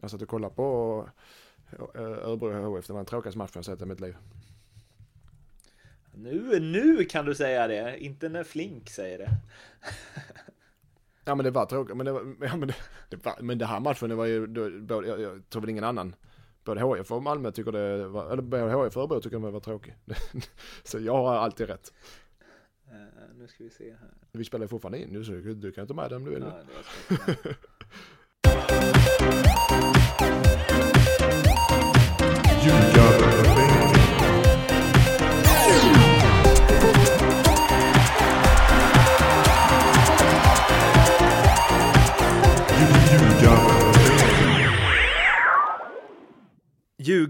Jag satt och kollade på eh, Örebro HF, det var den tråkigaste matchen jag sett i mitt liv. Nu, nu kan du säga det, inte när Flink säger det. Ja men det var tråkigt, men det, var, ja, men det, det var, men det här matchen det var ju, både, jag, jag tror väl ingen annan, både HF och Malmö tycker det var, eller både HF och Örebro tycker det var tråkigt. så jag har alltid rätt. Uh, nu ska vi se här. Vi spelar fortfarande in nu så du, kan ta med det om du vill. Ja,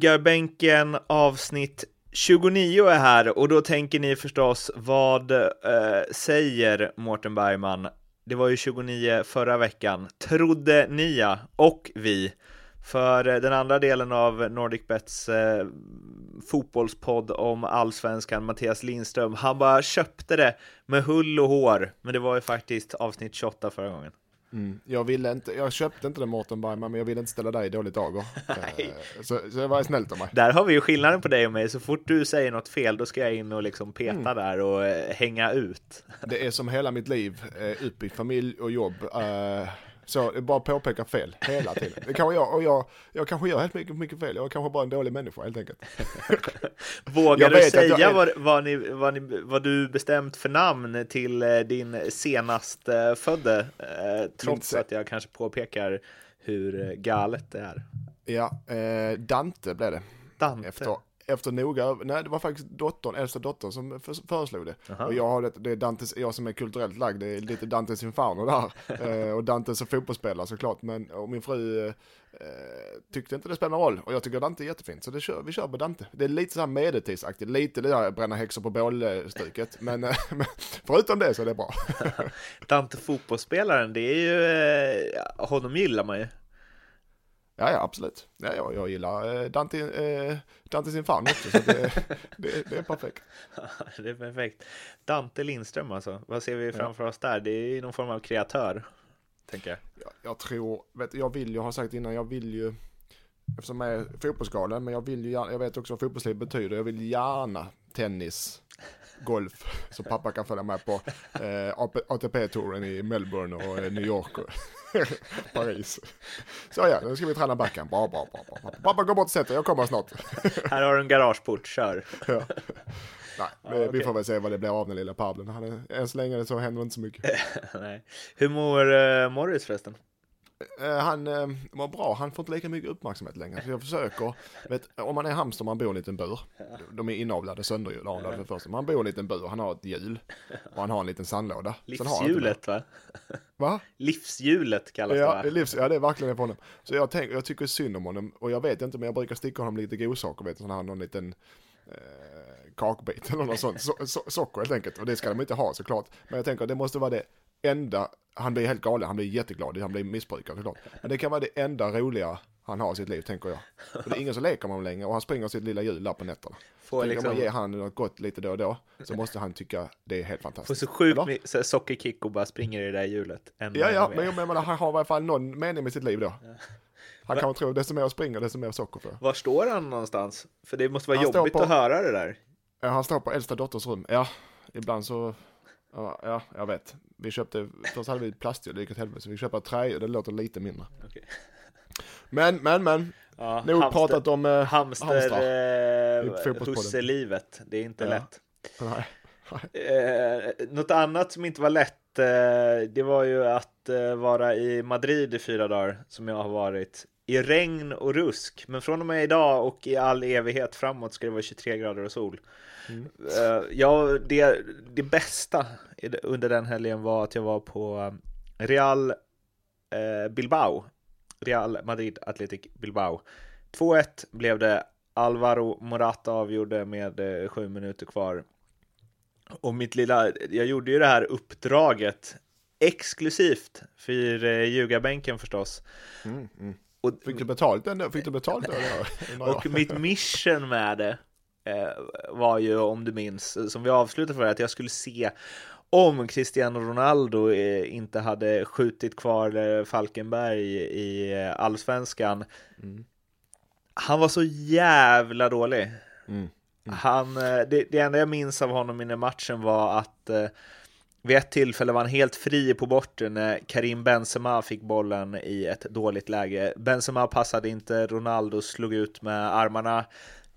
Ljugarbänken avsnitt 29 är här och då tänker ni förstås vad eh, säger Mårten Bergman? Det var ju 29 förra veckan, trodde ni ja, och vi. För eh, den andra delen av NordicBets eh, fotbollspodd om allsvenskan, Mattias Lindström, han bara köpte det med hull och hår. Men det var ju faktiskt avsnitt 28 förra gången. Mm. Jag ville inte, jag köpte inte den Mårten Bergman, men jag ville inte ställa dig i dåligt dager. Eh, så, så det var snällt av mig. Där har vi ju skillnaden på dig och mig. Så fort du säger något fel, då ska jag in och liksom peta mm. där och eh, hänga ut. Det är som hela mitt liv, eh, uppbyggt familj och jobb. Eh, så bara påpeka fel hela tiden. Det kanske jag, och jag, jag kanske gör helt mycket, mycket fel. Jag är kanske bara en dålig människa helt enkelt. Vågar du säga är... vad, vad, ni, vad, ni, vad, du bestämt för namn till eh, din senast födde? Eh, trots att jag kanske påpekar hur eh, galet det är. Ja, eh, Dante blev det. Dante? Efter, efter noga, nej det var faktiskt dottern, äldsta dottern som föreslog det. Aha. Och jag har det, det är Dantes, jag som är kulturellt lagd, det är lite Dantes inferno där. eh, och Dante som fotbollsspelare såklart, men och min fru eh, tyckte inte det spelade någon roll. Och jag tycker Dante är jättefint, så det kör, vi kör på Dante. Det är lite så här medeltidsaktigt, lite det där bränna häxor på bål-stuket. Men, eh, men förutom det så är det bra. Dante fotbollsspelaren, det är ju, eh, honom gillar man ju. Ja, ja absolut. Ja, ja, jag gillar eh, Dante, eh, Dante sin fan också, så det, det, det, är perfekt. det är perfekt. Dante Lindström alltså, vad ser vi framför ja. oss där? Det är någon form av kreatör, tänker jag. jag. Jag tror, vet, jag vill ju, ha sagt innan, jag vill ju, eftersom jag är fotbollsgalen, men jag vill ju, jag vet också vad fotbollsliv betyder, jag vill gärna tennis, golf, så pappa kan följa med på eh, ATP-touren i Melbourne och eh, New York. Paris. Så ja, nu ska vi träna backen. Bra, bra, bra, bra. Pappa går bort och sätter jag kommer snart. Här har du en garageport, kör. Ja. Nej, ja, vi okay. får väl se vad det blir av den lilla Pablen. än så länge så händer det inte så mycket. Nej. Hur mår uh, Morris förresten? Uh, han uh, mår bra, han får inte lika mycket uppmärksamhet längre. Så jag försöker, vet, om man är hamster man bor i en liten bur. De är inavlade, sönderavlade för första. Man bor i en liten bur, han har ett hjul. Och han har en liten sandlåda. Livshjulet va? Va? Livshjulet kallas ja, det va? Livs, ja, det är verkligen det för honom. Så jag, tänk, jag tycker synd om honom. Och jag vet inte, men jag brukar sticka honom lite godsaker, vet du, sån här någon liten eh, kakbit eller något sånt. So, so, socker helt enkelt. Och det ska de inte ha såklart. Men jag tänker, det måste vara det enda, han blir helt galen, han blir jätteglad, han blir missbrukare såklart. Men det kan vara det enda roliga han har i sitt liv, tänker jag. För det är ingen som leker med honom längre och han springer sitt lilla hjul där på nätterna. Får liksom... man ge han något gott lite då och då, så måste han tycka det är helt fantastiskt. Får så sjukt med sockerkick och bara springer i det där hjulet. ja, ja, men jag menar, han har i alla fall någon mening med sitt liv då. Ja. Han kan tro, desto mer jag springer, desto mer socker för. Var står han någonstans? För det måste vara han jobbigt på... att höra det där. Ja, han står på äldsta dotters rum. Ja, ibland så Ja, ja, jag vet. Vi köpte, först hade vi plastdjur, det gick åt helvete, så vi köpte trä och det låter lite mindre. Okay. Men, men, men. Ja, Nog hamster, pratat om eh, hamster, eh, husselivet. Det är inte ja. lätt. Nej. Nej. Eh, något annat som inte var lätt, eh, det var ju att eh, vara i Madrid i fyra dagar, som jag har varit. I regn och rusk, men från och med idag och i all evighet framåt ska det vara 23 grader och sol. Mm. Uh, ja, det, det bästa under den helgen var att jag var på Real uh, Bilbao Real Madrid Athletic Bilbao. 2-1 blev det. Alvaro Morata avgjorde med eh, sju minuter kvar. Och mitt lilla, jag gjorde ju det här uppdraget exklusivt för eh, ljugarbänken förstås. Mm, mm. Och, fick du betalt den Fick du betalt då? och mitt mission med det eh, var ju, om du minns, som vi avslutade för att jag skulle se om Cristiano Ronaldo eh, inte hade skjutit kvar eh, Falkenberg i eh, allsvenskan. Mm. Han var så jävla dålig. Mm. Mm. Han, det, det enda jag minns av honom i den matchen var att vid ett tillfälle var han helt fri på borten när Karim Benzema fick bollen i ett dåligt läge. Benzema passade inte, Ronaldo slog ut med armarna.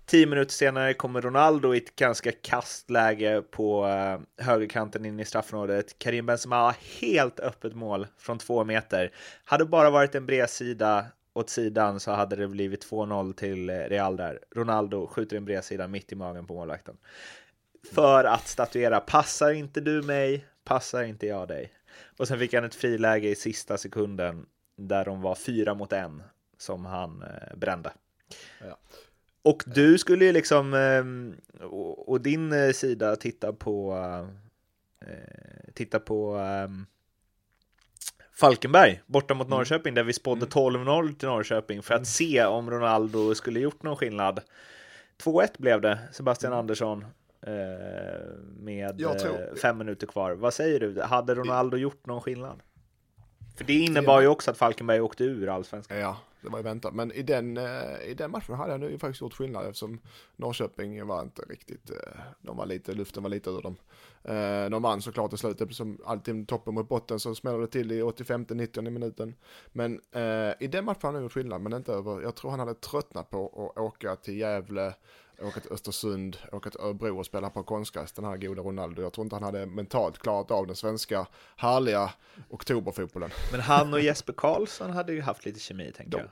Tio minuter senare kommer Ronaldo i ett ganska kastläge på uh, högerkanten in i straffområdet. Karim Benzema har helt öppet mål från två meter. Hade bara varit en bredsida åt sidan så hade det blivit 2-0 till Real där. Ronaldo skjuter en bredsida mitt i magen på målvakten. För att statuera, passar inte du mig, passar inte jag dig. Och sen fick han ett friläge i sista sekunden där de var fyra mot en som han eh, brände. Ja. Och du skulle ju liksom, ehm, och din eh, sida titta på, eh, titta på ehm, Falkenberg borta mot mm. Norrköping där vi spådde 12-0 mm. till Norrköping för att mm. se om Ronaldo skulle gjort någon skillnad. 2-1 blev det, Sebastian Andersson eh, med tror... fem minuter kvar. Vad säger du? Hade Ronaldo gjort någon skillnad? För det innebar ju också att Falkenberg åkte ur allsvenskan. Ja, det var ju väntat. Men i den, eh, i den matchen hade jag nu faktiskt gjort skillnad eftersom Norrköping var inte riktigt, eh, de var lite, luften var lite ur dem. Eh, de vann såklart i slutet, som alltid toppen mot botten så smällde det till i 85-90 minuten. Men i den matchen hade han gjort skillnad, men inte över, jag tror han hade tröttnat på att åka till Gävle, åka till Östersund, åka till Örebro och spela på konstgräs, den här goda Ronaldo. Jag tror inte han hade mentalt klarat av den svenska härliga oktoberfotbollen. Men han och Jesper Karlsson hade ju haft lite kemi, tänker jag.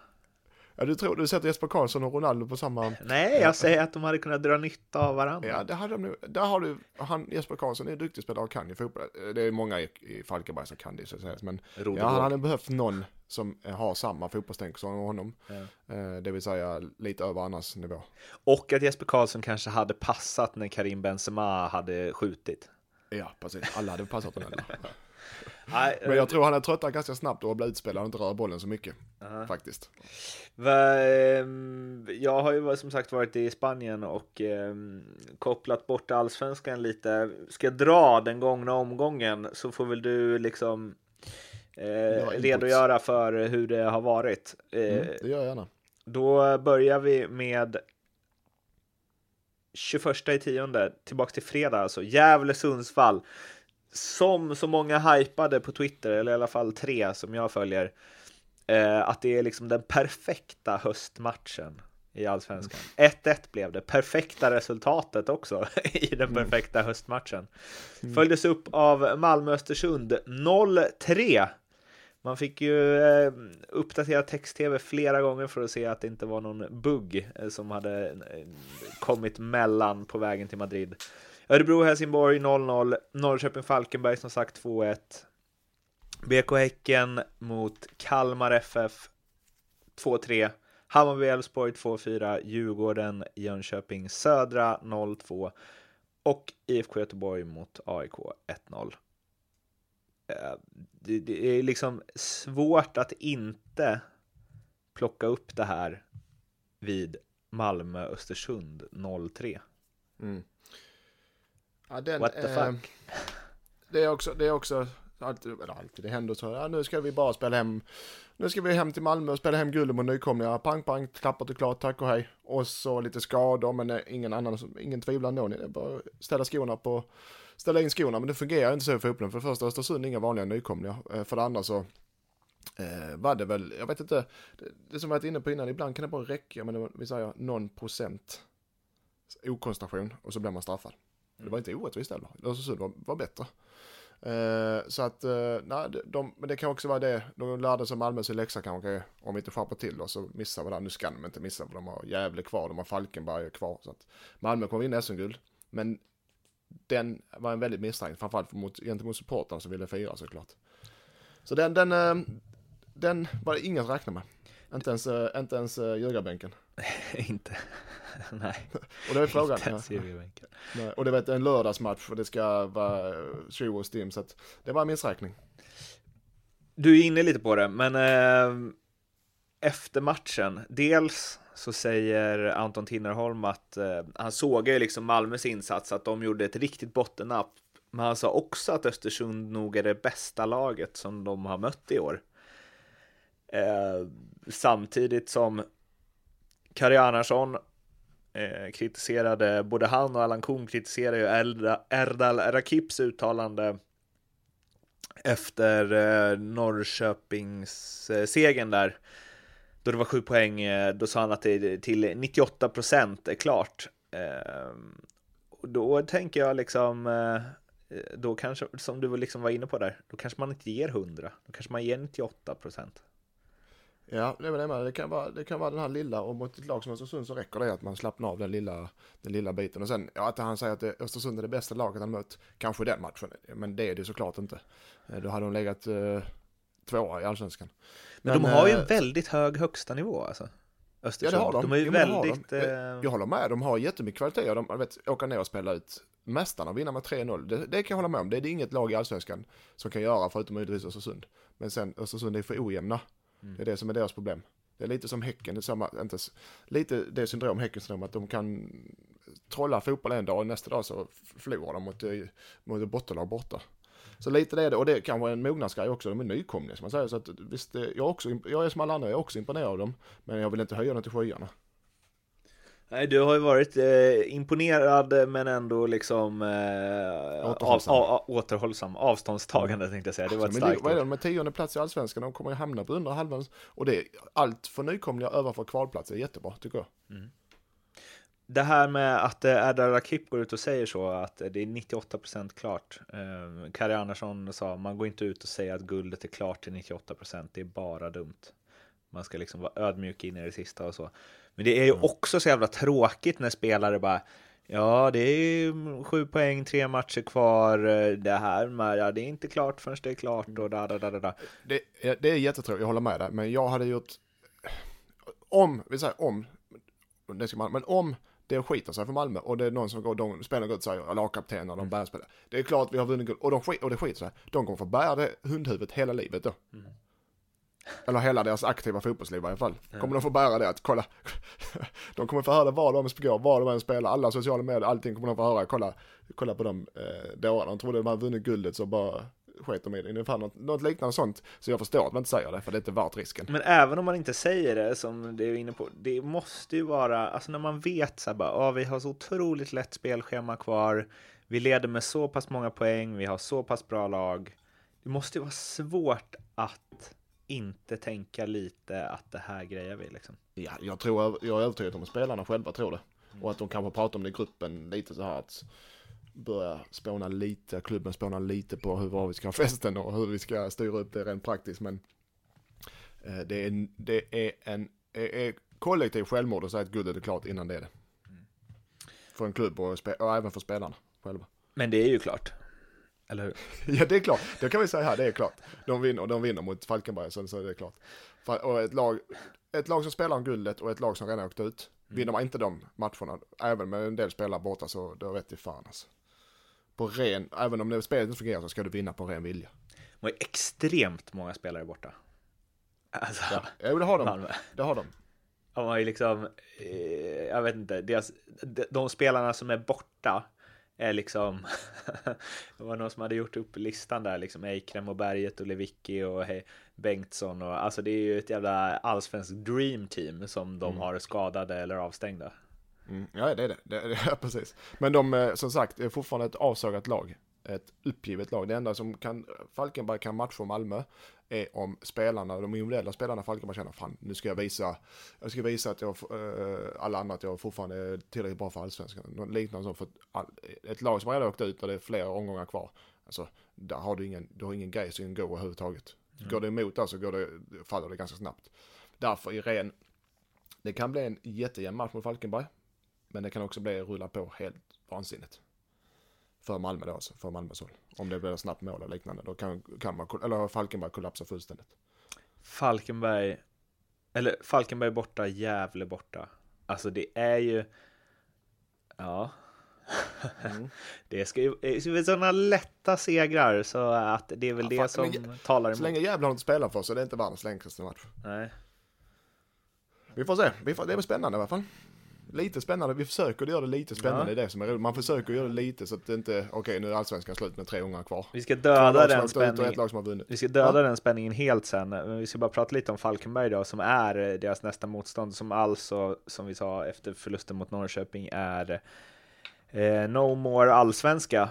Ja, du tror, du sätter Jesper Karlsson och Ronaldo på samma... Nej, jag säger att de hade kunnat dra nytta av varandra. Ja, det hade de nu. Där har du, han, Jesper Karlsson är duktig spelare och kan ju fotboll. Det är många i, i Falkenberg som kan det, så att säga. Men ja, han hade behövt någon som har samma fotbollstänk som honom. Ja. Eh, det vill säga lite över annars nivå. Och att Jesper Karlsson kanske hade passat när Karim Benzema hade skjutit. Ja, precis. Alla hade passat honom. Men jag eh, tror han är tröttnat ganska snabbt och blir utspelad och inte rör bollen så mycket. Uh-huh. Faktiskt. Ehm, jag har ju som sagt varit i Spanien och eh, kopplat bort allsvenskan lite. Ska jag dra den gångna omgången så får väl du liksom eh, redogöra för hur det har varit. Eh, mm, det gör jag gärna. Då börjar vi med 21 i tionde, tillbaks till fredag alltså. Gävle-Sundsvall som så många hypade på Twitter, eller i alla fall tre som jag följer, eh, att det är liksom den perfekta höstmatchen i allsvenskan. 1-1 mm. blev det, perfekta resultatet också i den mm. perfekta mm. höstmatchen. Följdes upp av Malmö-Östersund 0-3. Man fick ju eh, uppdatera text-tv flera gånger för att se att det inte var någon bugg eh, som hade eh, kommit mellan på vägen till Madrid. Örebro-Helsingborg 0-0. Norrköping-Falkenberg som sagt 2-1. BK Häcken mot Kalmar FF 2-3. Hammarby-Elfsborg 2-4. Djurgården Jönköping Södra 0-2. Och IFK Göteborg mot AIK 1-0. Eh, det, det är liksom svårt att inte plocka upp det här vid Malmö-Östersund 0-3. Mm. Ja, den, What the eh, fuck? Det är också, det är också alltid, eller alltid, det händer så, ja, nu ska vi bara spela hem, nu ska vi hem till Malmö och spela hem guldet mot nykomlingar, pang pang, klappat och klart, tack och hej. Och så lite skador, men ingen annan, ingen tvivlar ändå, det är bara ställa skorna på, ställa in skorna, men det fungerar inte så i fotbollen. För det första, Östersund inga vanliga nykomlingar, eh, för det andra så eh, var det väl, jag vet inte, det, det som jag varit inne på innan, ibland kan det bara räcka med, vi säger, någon procent okoncentration och så blir man straffad. Det var inte orättvist heller. Östersund var, var bättre. Eh, så att, eh, nej, de, men det kan också vara det, de lärde sig Malmö sin läxa kanske, om vi inte skärper till oss så missar vi det. Nu ska de inte missa, för de har Gävle kvar, de har Falkenberg kvar. Så att Malmö kommer vinna SM-guld, men den var en väldigt misstänkt, framförallt mot, gentemot supportrarna som ville fira såklart. Så den, den, den, den var det ingen att räkna med. Inte ens, eh, inte ens eh, ljugarbänken. inte. Nej. och det är frågan. Ja. Och det var en lördagsmatch och det ska vara show och stim så att det var en missräkning. Du är inne lite på det, men eh, efter matchen, dels så säger Anton Tinnerholm att eh, han såg ju liksom Malmös insats, att de gjorde ett riktigt bottennapp Men han sa också att Östersund nog är det bästa laget som de har mött i år. Eh, samtidigt som Kari Arnarsson eh, kritiserade, både han och Allan Kuhn kritiserade ju Erdal Rakips uttalande efter eh, Norrköpings eh, segern där. Då det var sju poäng, eh, då sa han att det till 98 procent är klart. Eh, då tänker jag liksom, eh, då kanske, som du liksom var inne på där, då kanske man inte ger 100, då kanske man ger 98 procent. Ja, det, är det, det, kan vara, det kan vara den här lilla, och mot ett lag som Östersund så räcker det att man slappnar av den lilla, den lilla biten. Och sen, ja, att han säger att det, Östersund är det bästa laget han mött, kanske den matchen, men det är det såklart inte. Eh, då hade de legat eh, tvåa i allsvenskan. Men, men de har ju en eh, väldigt hög högsta nivå alltså. Östersund. Ja, det har de. De är ju jo, väldigt... De. Jag, jag håller med, de har jättemycket kvalitet. De vet, åka ner och spela ut mästarna och vinna med 3-0. Det, det, kan jag hålla med om. Det är det inget lag i allsvenskan som kan göra förutom möjligtvis Östersund. Men sen Östersund är för ojämna. Mm. Det är det som är deras problem. Det är lite som Häcken, det är samma, inte, lite det syndrom, Häcken syndrom, att de kan trolla fotboll en dag och nästa dag så förlorar de mot, eh, mot bottenlag borta. Så lite det är det, och det kan vara en mognadsgrej också, de är nykomlingar som man säger. Så att visst, eh, jag, också, jag är som alla andra, jag är också imponerad av dem, men jag vill inte höja dem till skyarna. Nej, du har ju varit eh, imponerad men ändå liksom eh, återhållsam. Av, av, återhållsam. Avståndstagande tänkte jag säga. Det var ett starkt det, med tionde plats i allsvenskan, de kommer ju hamna på undre halvan. Och det är allt för nykomlingar över för kvalplats är jättebra tycker jag. Mm. Det här med att eh, Erdal Rakip går ut och säger så, att det är 98% klart. Eh, Kari Andersson sa, man går inte ut och säger att guldet är klart till 98%, det är bara dumt. Man ska liksom vara ödmjuk in i det sista och så. Men det är ju mm. också så jävla tråkigt när spelare bara Ja, det är sju poäng, tre matcher kvar. Det här med, ja, det är inte klart förrän det är klart och da, da, da, da. Det, det är jättetråkigt, jag håller med dig, men jag hade gjort om, vi säger om, det ska man, men om det skiter sig för Malmö och det är någon som går, de spelar och säger lagkapten och de bär spelare. Det är klart vi har vunnit guld och, de skit, och det skiter sig. De kommer få bära det hundhuvudet hela livet då. Mm. Eller hela deras aktiva fotbollsliv i alla fall. Kommer de få bära det att kolla. de kommer få höra vad de begår, vad de än spelar, alla sociala medier, allting kommer de få höra. Kolla, kolla på de eh, dårarna. De trodde de hade vunnit guldet så bara sket de i det. Ungefär något, något liknande sånt. Så jag förstår att man inte säger det, för det är inte värt risken. Men även om man inte säger det, som du är inne på, det måste ju vara, alltså när man vet så här bara, ja, vi har så otroligt lätt spelschema kvar, vi leder med så pass många poäng, vi har så pass bra lag. Det måste ju vara svårt att inte tänka lite att det här grejer vi liksom. Ja, jag tror, jag är övertygad om att spelarna själva tror det. Och att de kanske pratar om det i gruppen lite så här att börja spåna lite, klubben spåna lite på hur var vi ska ha festen och hur vi ska styra upp det rent praktiskt. Men eh, det, är, det är en är, är kollektiv självmord att säga att guldet är klart innan det är det. Mm. För en klubb och, och även för spelarna själva. Men det är ju klart. Eller ja, det är klart. Det kan vi säga här, det är klart. De vinner, de vinner mot Falkenberg, så, så är det klart. Och ett lag, ett lag som spelar om guldet och ett lag som redan åkt ut, mm. vinner man inte de matcherna, även med en del spelare borta, så då vet jag fan alltså. På ren, även om det spelet inte fungerar så ska du vinna på ren vilja. Det är extremt många spelare borta. Alltså, ja, jo, det har de. Det har de. De har ju liksom, eh, jag vet inte, deras, de, de spelarna som är borta är liksom, det var någon som hade gjort upp listan där, liksom Eikrem och Berget och Lewicki och Bengtsson och alltså det är ju ett jävla allsvensk dream team som de mm. har skadade eller avstängda. Mm, ja, det är det. det, det ja, precis. Men de, eh, som sagt, är fortfarande ett avsågat lag. Ett uppgivet lag. Det enda som kan, Falkenberg kan matcha Malmö är om spelarna, de individuella spelarna Falkenberg känner, fan nu ska jag visa, jag ska visa att jag, äh, alla andra att jag fortfarande är tillräckligt bra för allsvenskan. Något liknande som för ett lag som redan åkt ut och det är flera omgångar kvar. Alltså, där har du ingen, du har ingen grej som går överhuvudtaget. Mm. Går det emot där så går det, faller det ganska snabbt. Därför i ren, det kan bli en jättejämn match mot Falkenberg. Men det kan också bli rulla på helt vansinnigt. För Malmö då alltså, för Malmös håll. Om det blir snabbt mål eller liknande, då kan, kan man, eller Falkenberg kollapsa fullständigt. Falkenberg, eller Falkenberg borta, Gävle borta. Alltså det är ju, ja. Mm. det ska ju vara sådana lätta segrar så att det är väl ja, det som länge, talar emot. Så länge Gävle har inte spelat för så det är inte världens längsta match. Nej. Vi får se, vi får, det blir spännande i alla fall. Lite spännande. Vi försöker göra det lite spännande, ja. det som är roligt. Man försöker göra det lite så att det inte, okej okay, nu är allsvenskan slut med tre gånger kvar. Vi ska döda den spänningen. Vi ska döda ja. den spänningen helt sen. Men vi ska bara prata lite om Falkenberg då, som är deras nästa motstånd, som alltså, som vi sa efter förlusten mot Norrköping, är eh, no more allsvenska.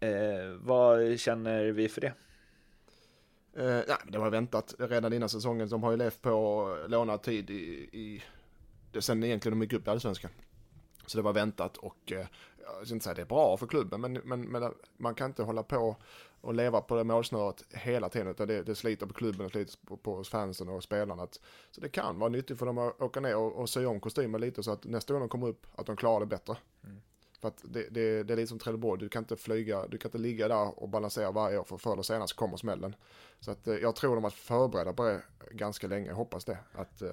Eh, vad känner vi för det? Eh, nej, det var väntat redan innan säsongen. De har ju levt på lånad tid i, i det, sen egentligen de gick upp i allsvenskan. Så det var väntat och eh, jag ska inte säga att det är bra för klubben men, men, men, man kan inte hålla på och leva på det målsnöret hela tiden utan det, det sliter på klubben och sliter på, på fansen och spelarna. Så det kan vara nyttigt för dem att åka ner och, och sy om kostymen lite så att nästa gång de kommer upp att de klarar det bättre. Mm. För att det, det, det är lite som Trelleborg, du kan inte flyga, du kan inte ligga där och balansera varje år för förr eller senare så kommer smällen. Så att eh, jag tror de har förberedda på det ganska länge, jag hoppas det. Att eh,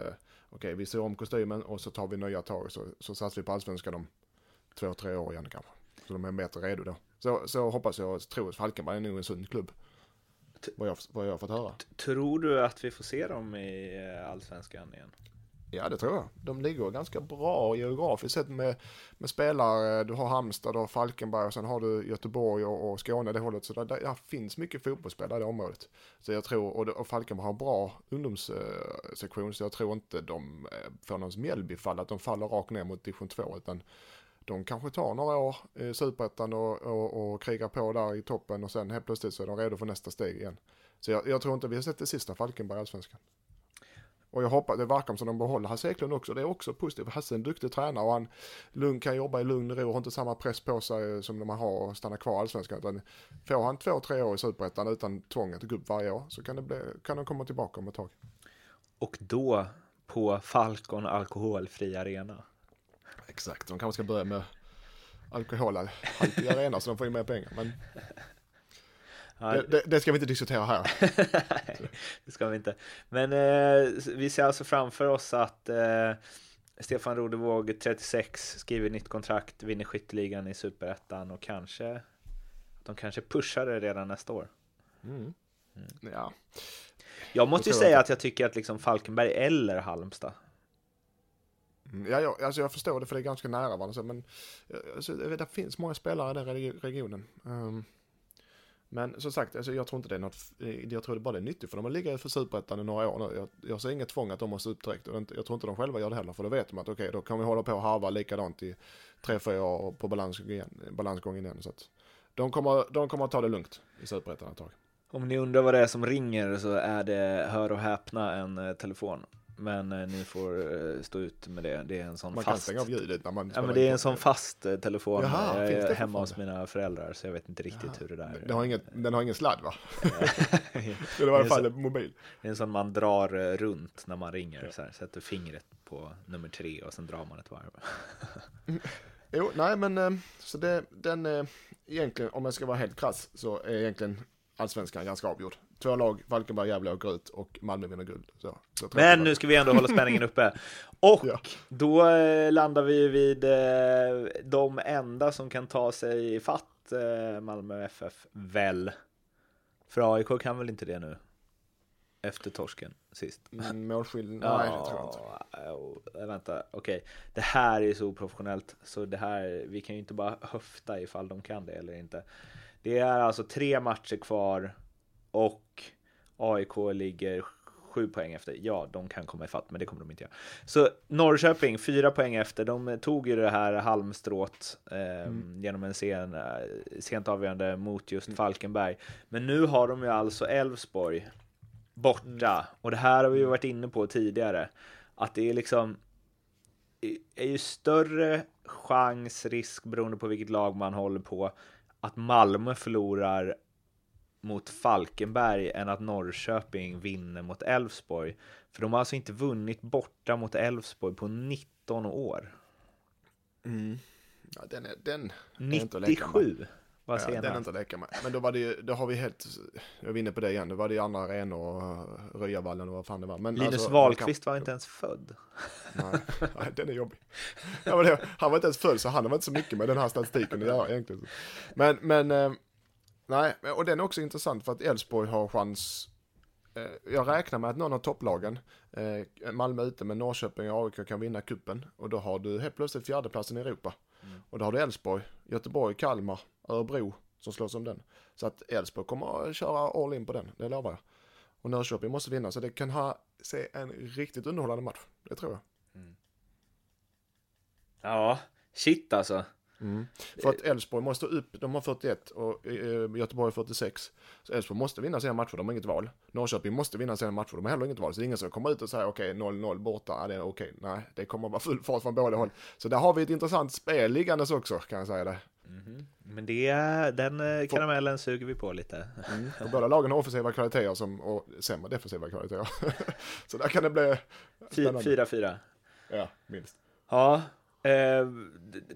okej, vi ser om kostymen och så tar vi nya tag så, så satsar vi på allsvenskan om två, tre år igen kanske. Så de är bättre redo då. Så, så hoppas jag och tror att Falkenberg är nog en sund klubb. Vad jag, vad jag har fått höra. Tror du att vi får se dem i eh, allsvenskan igen? Ja, det tror jag. De ligger ganska bra geografiskt sett med, med spelare. Du har Halmstad, du har Falkenberg och sen har du Göteborg och, och Skåne det hållet. Så där, där finns mycket fotbollsspelare i det området. Så jag tror, och, och Falkenberg har en bra ungdomssektion så jag tror inte de eh, får någon Mjällbyfall, att de faller rakt ner mot division 2 utan de kanske tar några år i superettan och, och, och krigar på där i toppen och sen helt plötsligt så är de redo för nästa steg igen. Så jag, jag tror inte vi har sett det sista Falkenberg i Allsvenskan. Och jag hoppas, det verkar som de behåller Hasse Eklund också, det är också positivt. Hasse är en duktig tränare och han lugn, kan jobba i lugn och ro, har inte samma press på sig som när man har och stanna kvar i allsvenskan. Utan får han två, tre år i superettan utan tvång att gå upp varje år så kan, det bli, kan de komma tillbaka om ett tag. Och då på Falcon alkoholfri arena. Exakt, de kanske ska börja med alkoholhaltig arena så de får in mer pengar. Men det, det, det, ska vi inte diskutera här. Nej, det ska vi inte. Men eh, vi ser alltså framför oss att eh, Stefan Rodevåg, 36, skriver nytt kontrakt, vinner skytteligan i superettan och kanske de kanske pushar det redan nästa år. Mm. Mm. Ja. Jag måste ju säga att jag tycker att liksom Falkenberg eller Halmstad. Mm, ja, jag, alltså jag förstår det för det är ganska nära varandra, men eh, alltså, det finns många spelare i den regionen. Um, men som sagt, alltså jag tror inte det är något, eh, jag tror det bara är nyttigt för dem att ligga för superettan i några år nu. Jag, jag ser inget tvång att de måste upp direkt och jag tror inte de själva gör det heller för då vet de att okej, okay, då kan vi hålla på och harva likadant i tre, fyra år på balansgången igen. Igen så att de kommer, de kommer att ta det lugnt i superettan ett tag. Om ni undrar vad det är som ringer så är det, hör och häpna, en eh, telefon. Men eh, ni får eh, stå ut med det. Det är en sån man fast... kan stänga av ljudet när man Ja men det är en sån fast eh, telefon. Jaha, jag är hemma hos mina föräldrar så jag vet inte riktigt Jaha. hur det där den har, inget, den har ingen sladd va? det var i alla fall en mobil. Det är en sån man drar runt när man ringer. Ja. Så här, sätter fingret på nummer tre och sen drar man ett varv. jo, nej men så det, den egentligen om jag ska vara helt krass så är egentligen allsvenskan ganska avgjord. Två lag, Falkenberg, Gävle åker ut och Malmö vinner guld. Så, så Men nu ska vi ändå hålla spänningen uppe. Och ja. då eh, landar vi vid eh, de enda som kan ta sig i fatt eh, Malmö FF, väl? För AIK kan väl inte det nu? Efter torsken sist. Mm, Målskillnad? Nej, det tror jag inte. Vänta, okej. Okay. Det här är så professionellt så det här, vi kan ju inte bara höfta ifall de kan det eller inte. Det är alltså tre matcher kvar och AIK ligger sju poäng efter. Ja, de kan komma ifatt, men det kommer de inte göra. Så Norrköping, fyra poäng efter. De tog ju det här halmstrået eh, mm. genom en sen, eh, sent avgörande mot just mm. Falkenberg. Men nu har de ju alltså Elfsborg borta. Mm. Och det här har vi ju varit inne på tidigare. Att det är liksom är ju större chans, risk beroende på vilket lag man håller på att Malmö förlorar mot Falkenberg än att Norrköping vinner mot Elfsborg. För de har alltså inte vunnit borta mot Elfsborg på 19 år. Mm. Ja, den är, den 97. Vad ja, den är inte att leka med. Men då var det ju, då har vi helt, jag var inne på det igen, då var det ju andra arenor och Röjavallen och vad fan det var. Men Linus alltså, Wahlqvist kan... var inte ens född. Nej, nej, den är jobbig. Ja, det, han var inte ens född så han har inte så mycket med den här statistiken att göra egentligen. Men, men, eh, nej, och den är också intressant för att Elfsborg har chans eh, jag räknar med att någon av topplagen, eh, Malmö ute med Norrköping och AIK kan vinna kuppen och då har du helt plötsligt fjärdeplatsen i Europa. Mm. Och då har du Elfsborg, Göteborg, Kalmar, Örebro som slåss om den. Så att Elfsborg kommer att köra all in på den, det lovar jag. Och Norrköping måste vinna, så det kan ha, se en riktigt underhållande match. Det tror jag. Mm. Ja, shit alltså. Mm. För att Elfsborg måste upp, de har 41 och uh, Göteborg 46. Så Elfsborg måste vinna sina matcher, de har inget val. Norrköping måste vinna sina matcher, de har heller inget val. Så det är ingen som kommer ut och säger okej, okay, 0-0 borta, ja, det är okej. Okay. Nej, det kommer vara full fart från båda håll. Så där har vi ett intressant spel liggandes också, kan jag säga det. Mm. Men det, den eh, karamellen suger vi på lite. Mm. För båda lagen har offensiva kvaliteter som, och sämre defensiva kvaliteter. så där kan det bli... 4-4. Ja, minst. Ja, Eh, Eh,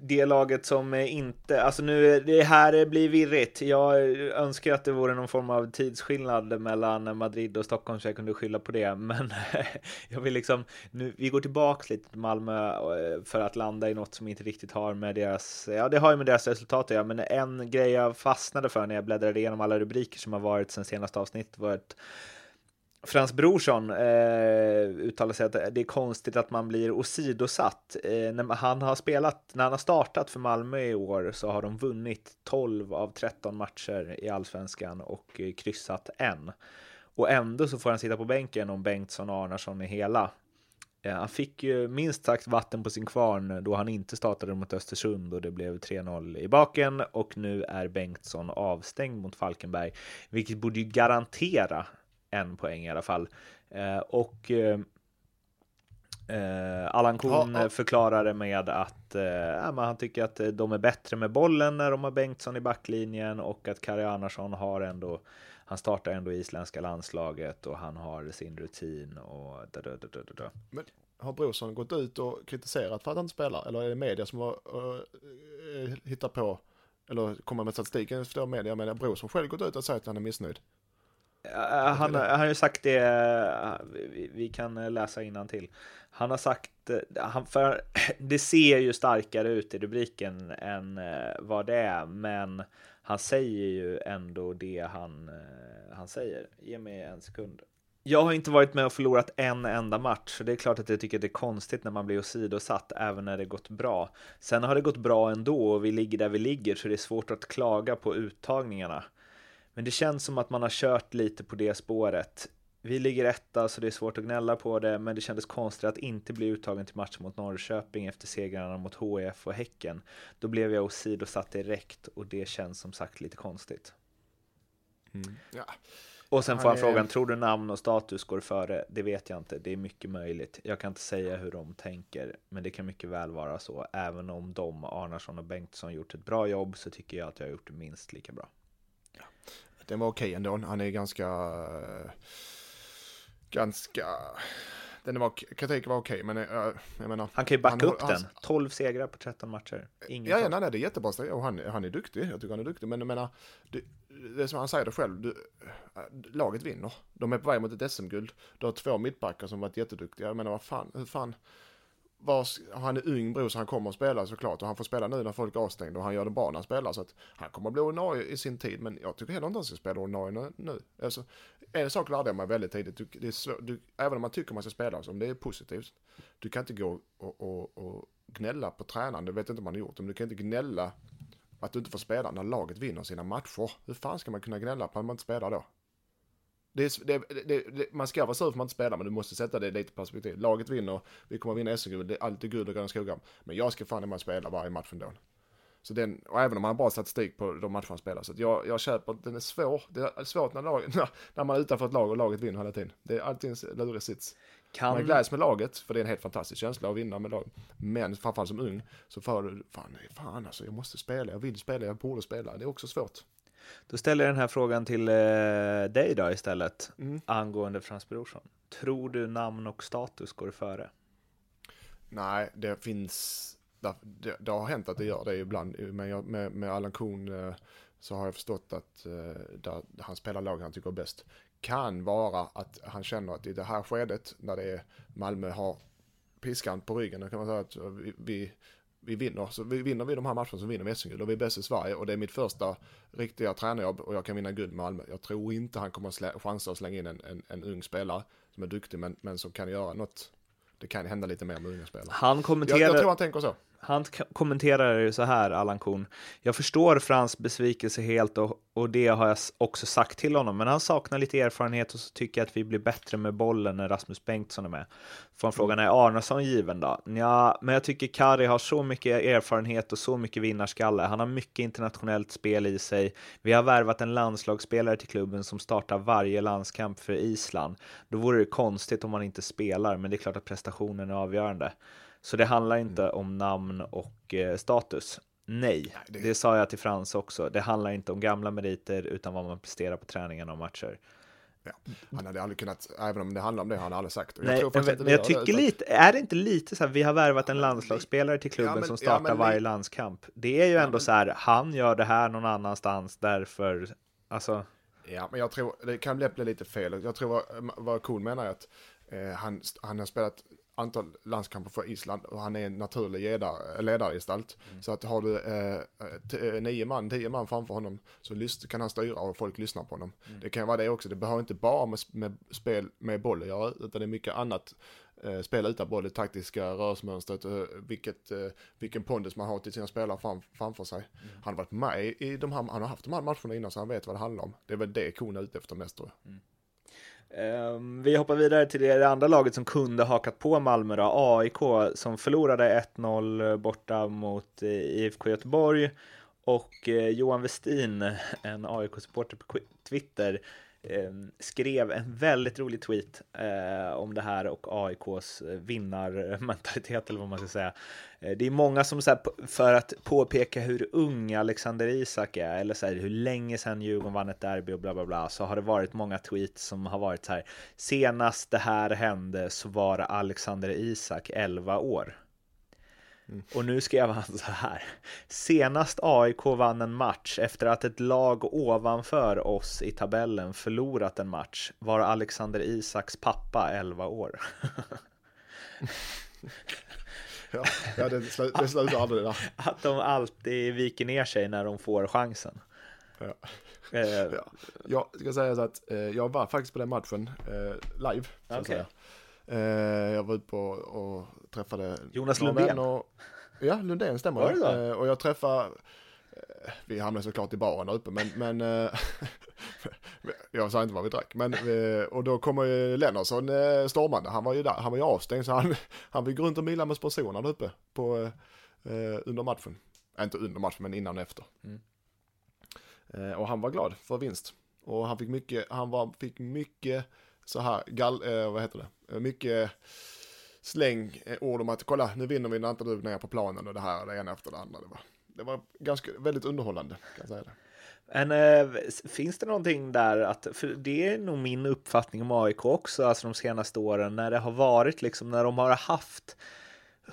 det laget som inte, alltså nu, det här blir virrigt. Jag önskar att det vore någon form av tidsskillnad mellan Madrid och Stockholm så jag kunde skylla på det. Men jag vill liksom, nu, vi går tillbaka lite till Malmö eh, för att landa i något som inte riktigt har med deras, ja det har ju med deras resultat att göra, men en grej jag fastnade för när jag bläddrade igenom alla rubriker som har varit sen senaste avsnittet var ett Frans Brorsson eh, uttalar sig att det är konstigt att man blir åsidosatt. Eh, när han har spelat, när han har startat för Malmö i år så har de vunnit 12 av 13 matcher i allsvenskan och eh, kryssat en. Och ändå så får han sitta på bänken om Bengtsson och Arnarsson är hela. Eh, han fick ju minst sagt vatten på sin kvarn då han inte startade mot Östersund och det blev 3-0 i baken och nu är Bengtsson avstängd mot Falkenberg, vilket borde ju garantera en poäng i alla fall. Eh, och eh, eh Allan Kuhn ja, ja. förklarade med att eh, han tycker att de är bättre med bollen när de har Bengtsson i backlinjen och att Kari Arnarsson har ändå han startar ändå isländska landslaget och han har sin rutin och da, da, da, da, Men har Brorsson gått ut och kritiserat för att han inte spelar? Eller är det media som har uh, hittat på, eller kommer med statistiken efter media, men Brorsson själv gått ut och sagt att han är missnöjd? Han, han har ju sagt det, vi, vi kan läsa till. Han har sagt, han, för det ser ju starkare ut i rubriken än eh, vad det är, men han säger ju ändå det han, eh, han säger. Ge mig en sekund. Jag har inte varit med och förlorat en enda match, så det är klart att jag tycker att det är konstigt när man blir åsidosatt, även när det gått bra. Sen har det gått bra ändå och vi ligger där vi ligger, så det är svårt att klaga på uttagningarna. Men det känns som att man har kört lite på det spåret. Vi ligger etta så det är svårt att gnälla på det, men det kändes konstigt att inte bli uttagen till match mot Norrköping efter segrarna mot HF och Häcken. Då blev jag åsidosatt direkt och det känns som sagt lite konstigt. Mm. Ja. Och sen får han frågan, tror du namn och status går före? Det vet jag inte, det är mycket möjligt. Jag kan inte säga hur de tänker, men det kan mycket väl vara så. Även om de, Arnarsson och Bengtsson, gjort ett bra jobb så tycker jag att jag har gjort det minst lika bra den var okej ändå. Han är ganska, ganska, den var, kritik var okej, men uh, jag menar. Han kan ju backa han, upp han, den. 12 segrar på 13 matcher. Ingen ja, ja nej, nej, det är jättebra och han, han är duktig. Jag tycker han är duktig, men jag menar, det, det är som han säger det själv, du, laget vinner. De är på väg mot ett SM-guld. Du har två mittbackar som varit jätteduktiga. Jag menar, vad fan, hur fan, vars, han är ung bror så han kommer att spela såklart och han får spela nu när folk är avstängda och han gör det bra när han spelar så att han kommer att bli ordinarie i sin tid men jag tycker heller inte han ska spela ordinarie nu. Alltså, en sak lärde jag mig väldigt tidigt, du, det är svår, du, även om man tycker man ska spela, om det är positivt, du kan inte gå och, och, och gnälla på tränaren, det vet jag inte om man har gjort, men du kan inte gnälla att du inte får spela när laget vinner sina matcher. Hur fan ska man kunna gnälla på att man inte spelar då? Det det, det, man ska vara sur för att man inte spelar, men du måste sätta det lite i perspektiv. Laget vinner, vi kommer att vinna SM-guld, det är guld och gröna skogar. Men jag ska fan man spela varje match ändå. Så den, och även om man har bra statistik på de matcher man spelar. Så jag, jag köper, den är svår. Det är svårt när, lag, när man är utanför ett lag och laget vinner hela tiden. Det är alltid en lurig sits. Kan... Man gläds med laget, för det är en helt fantastisk känsla att vinna med laget. Men framförallt som ung, så får du, fan, fan alltså, jag måste spela, jag vill spela, jag borde spela. Det är också svårt. Då ställer jag den här frågan till eh, dig då istället, mm. angående Frans Brorsson. Tror du namn och status går före? Nej, det finns, det, det, har hänt att det gör det ibland, men jag, med, med Allan Kuhn eh, så har jag förstått att eh, där han spelar lag han tycker är bäst. Kan vara att han känner att i det här skedet, när det är Malmö har piskan på ryggen, då kan man säga att vi, vi vi vinner. Så vi vinner vi de här matcherna så vinner vi SM-guld och vi är bäst i Sverige och det är mitt första riktiga tränarjobb och jag kan vinna guld med Malmö. Jag tror inte han kommer slä, chansa att slänga in en, en, en ung spelare som är duktig men, men som kan göra något. Det kan hända lite mer med unga spelare. Han kommenterar... Jag, jag tror han tänker så han kommenterar ju så här, Allan Kuhn. Jag förstår Frans besvikelse helt och, och det har jag också sagt till honom, men han saknar lite erfarenhet och så tycker jag att vi blir bättre med bollen när Rasmus Bengtsson är med. Får frågan, är Arnason given då? Ja, men jag tycker Kari har så mycket erfarenhet och så mycket vinnarskalle. Han har mycket internationellt spel i sig. Vi har värvat en landslagsspelare till klubben som startar varje landskamp för Island. Då vore det konstigt om han inte spelar, men det är klart att prestationen är avgörande. Så det handlar inte mm. om namn och eh, status. Nej, det... det... sa jag till Frans också. Det handlar inte om gamla meriter utan vad man presterar på träningarna och matcher. Ja, han hade aldrig kunnat, även om det handlar om det, han hade aldrig sagt. Jag Nej, tror men, jag tycker utan... lite, är det inte lite så här, vi har värvat en landslagsspelare till klubben ja, men, som startar ja, varje landskamp. Det är ju ändå så här, han gör det här någon annanstans, därför, alltså. Ja, men jag tror, det kan bli lite fel. Jag tror vad, vad Kuhn menar är att eh, han, han har spelat antal landskamper för Island och han är en naturlig ledare, ledargestalt. Mm. Så att har du eh, nio man, tio man framför honom så kan han styra och folk lyssnar på honom. Mm. Det kan vara det också, det behöver inte bara med, med spel med boll att göra utan det är mycket annat. Eh, spela utan boll, det taktiska rörelsemönstret, eh, vilket, eh, vilken pondus man har till sina spelare fram, framför sig. Mm. Han har varit med i de här, han har haft de här matcherna innan så han vet vad det handlar om. Det är väl det kon är ute efter mest tror jag. Mm. Um, vi hoppar vidare till det andra laget som kunde hakat på Malmö då, AIK som förlorade 1-0 borta mot eh, IFK Göteborg. Och eh, Johan Westin, en AIK-supporter på Twitter, Ehm, skrev en väldigt rolig tweet eh, om det här och AIKs eh, vinnarmentalitet eller vad man ska säga. Eh, det är många som så här, för att påpeka hur ung Alexander Isak är eller så här, hur länge sedan Djurgården vann ett derby och bla bla bla så har det varit många tweets som har varit så här senast det här hände så var Alexander Isak 11 år. Mm. Och nu skrev han så här. Senast AIK vann en match efter att ett lag ovanför oss i tabellen förlorat en match var Alexander Isaks pappa 11 år. ja, ja, det, slu det slutar aldrig där. Att de alltid viker ner sig när de får chansen. Ja. Eh, ja. Jag ska säga så att eh, jag var faktiskt på den matchen eh, live. Okay. Eh, jag var ute på och träffade Jonas Lundén. Och, ja, Lundén stämmer. Var det eh, och jag träffade, eh, vi hamnade såklart i baren där uppe, men, men eh, jag sa inte vad vi drack. Men, och då kommer ju Lennartsson stormande, han var ju där, han var ju avstängd så han, han fick gå runt och mila med sponsorerna där uppe på, under matchen. inte under matchen, men innan och efter. Mm. och han var glad för vinst. Och han fick mycket, han var, fick mycket så här, gall, vad heter det, mycket släng eh, ord om att kolla nu vinner vi när inte du ner på planen och det här det ena efter det andra. Det var, det var ganska, väldigt underhållande kan jag säga det. Men äh, finns det någonting där att, för det är nog min uppfattning om AIK också, alltså de senaste åren, när det har varit liksom, när de har haft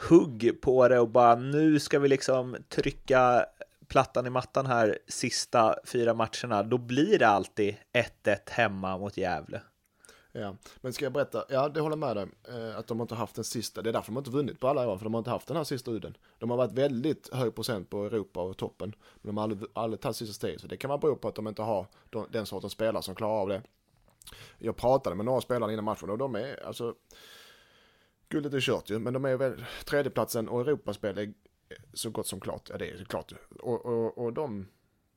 hugg på det och bara nu ska vi liksom trycka plattan i mattan här sista fyra matcherna, då blir det alltid 1-1 hemma mot Gävle. Ja, men ska jag berätta, ja det håller med dig, eh, att de har inte haft den sista, det är därför de inte vunnit på alla år, för de har inte haft den här sista udden. De har varit väldigt hög procent på Europa och toppen, men de har aldrig, aldrig tagit sista steget, så det kan vara bero på att de inte har den sortens spelare som klarar av det. Jag pratade med några spelare innan matchen och de är, alltså, guldet är kört ju, men de är väl tredjeplatsen och Europaspel är så gott som klart, ja det är klart och, och, och de,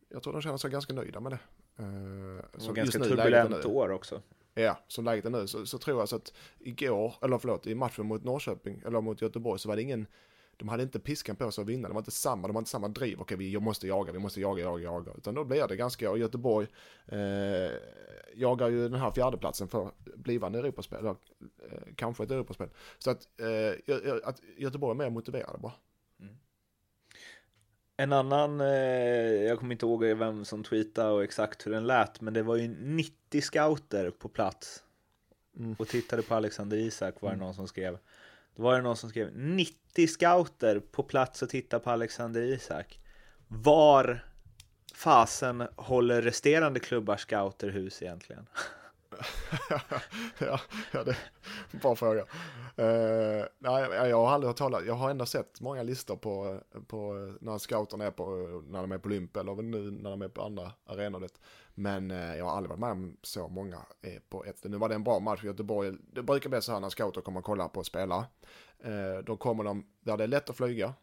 jag tror de känner sig ganska nöjda med det. Uh, så ganska turbulent år också. Ja, som läget är nu så, så tror jag så att igår, eller förlåt, i matchen mot Norrköping, eller mot Göteborg så var det ingen, de hade inte piskan på sig att vinna, de var inte samma, de var inte samma driv, okej vi måste jaga, vi måste jaga, jaga, jaga, utan då blir det ganska, och Göteborg eh, jagar ju den här fjärdeplatsen för blivande Europaspel, eller eh, kanske ett Europaspel. Så att, eh, att Göteborg är mer motiverade bara. En annan, eh, jag kommer inte ihåg vem som tweetade och exakt hur den lät, men det var ju 90 scouter på plats mm. och tittade på Alexander Isak var det mm. någon som skrev. Då var det någon som skrev 90 scouter på plats och tittade på Alexander Isak. Var fasen håller resterande klubbar scouter hus egentligen? ja, ja, det är en bra fråga. Uh, nej, jag har aldrig hört talas, jag har ändå sett många listor på, på när scouterna är på, när de är på Olymp eller nu när de är på andra arenor. Men uh, jag har aldrig varit med om så många är på ett. Nu var det en bra match i Göteborg. Det brukar bli så här när scouter kommer och kollar på spelare. Uh, då kommer de där det är lätt att flyga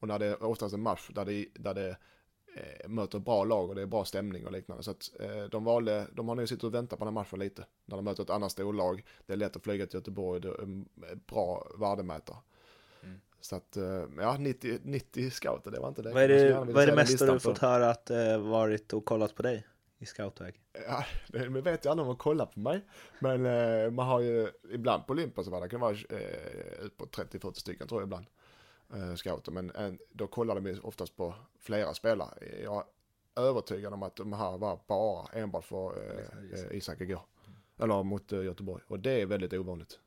och när det är oftast en match där det, där det möter bra lag och det är bra stämning och liknande. Så att eh, de valde, de har nu suttit och väntat på den här matchen lite. När de möter ett annat storlag, det är lätt att flyga till Göteborg, det är en bra värdemätare. Mm. Så att, eh, ja, 90, 90 scouter, det var inte det. Vad är det, vad är det mesta du fått höra att eh, varit och kollat på dig? i scoutväg? Ja, det vet jag aldrig om de kollar på mig. Men eh, man har ju ibland på så var det kan vara eh, på 30-40 stycken tror jag ibland eh, scouter. Men en, då kollar de oftast på flera spelare. Jag är övertygad om att de här var bara enbart för eh, eh Isak igår. Eller mot eh, Göteborg. Och det är väldigt ovanligt.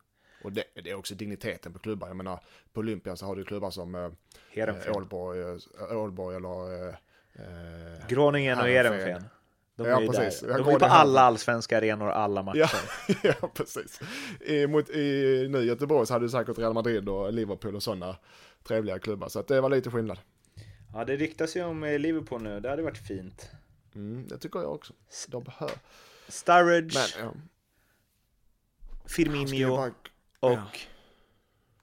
Och det, det, är också digniteten på klubbar. Jag menar, på Olympia så har du klubbar som eh, eh Ålborg, eh, Ålborg eller... Eh, Groningen och Ehrenfen. De är ja, precis. Där. De är på alla allsvenska arenor, alla matcher. Ja, ja precis. I, mot, I nu Göteborg så hade du säkert Real Madrid och Liverpool och sådana trevliga klubbar. Så att det var lite skillnad. Ja, det riktas ju om eh, Liverpool nu. Det hade varit fint. Mm, det tycker jag också. De behöver. Sturridge. Men, ja. Firmino. Bara... Och ja.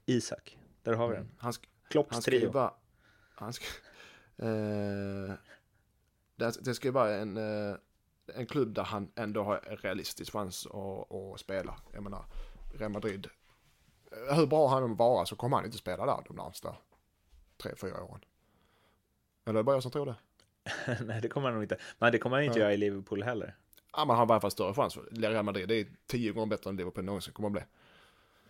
Isak. Där har vi den. Mm. Han sk... Klopps trio. Bara... Han ska... Eh... Det, det ska ju vara en, eh, en klubb där han ändå har en realistisk chans att, att spela. Jag menar, Real Madrid hur bra han än vara så kommer han inte spela där de närmsta tre, fyra åren. Eller är det bara jag som tror det? Nej, det kommer han nog inte. Men det kommer han inte ja. göra i Liverpool heller. Ja, men han har i alla fall större chans. Real Madrid, det är tio gånger bättre än Liverpool någonsin kommer att bli.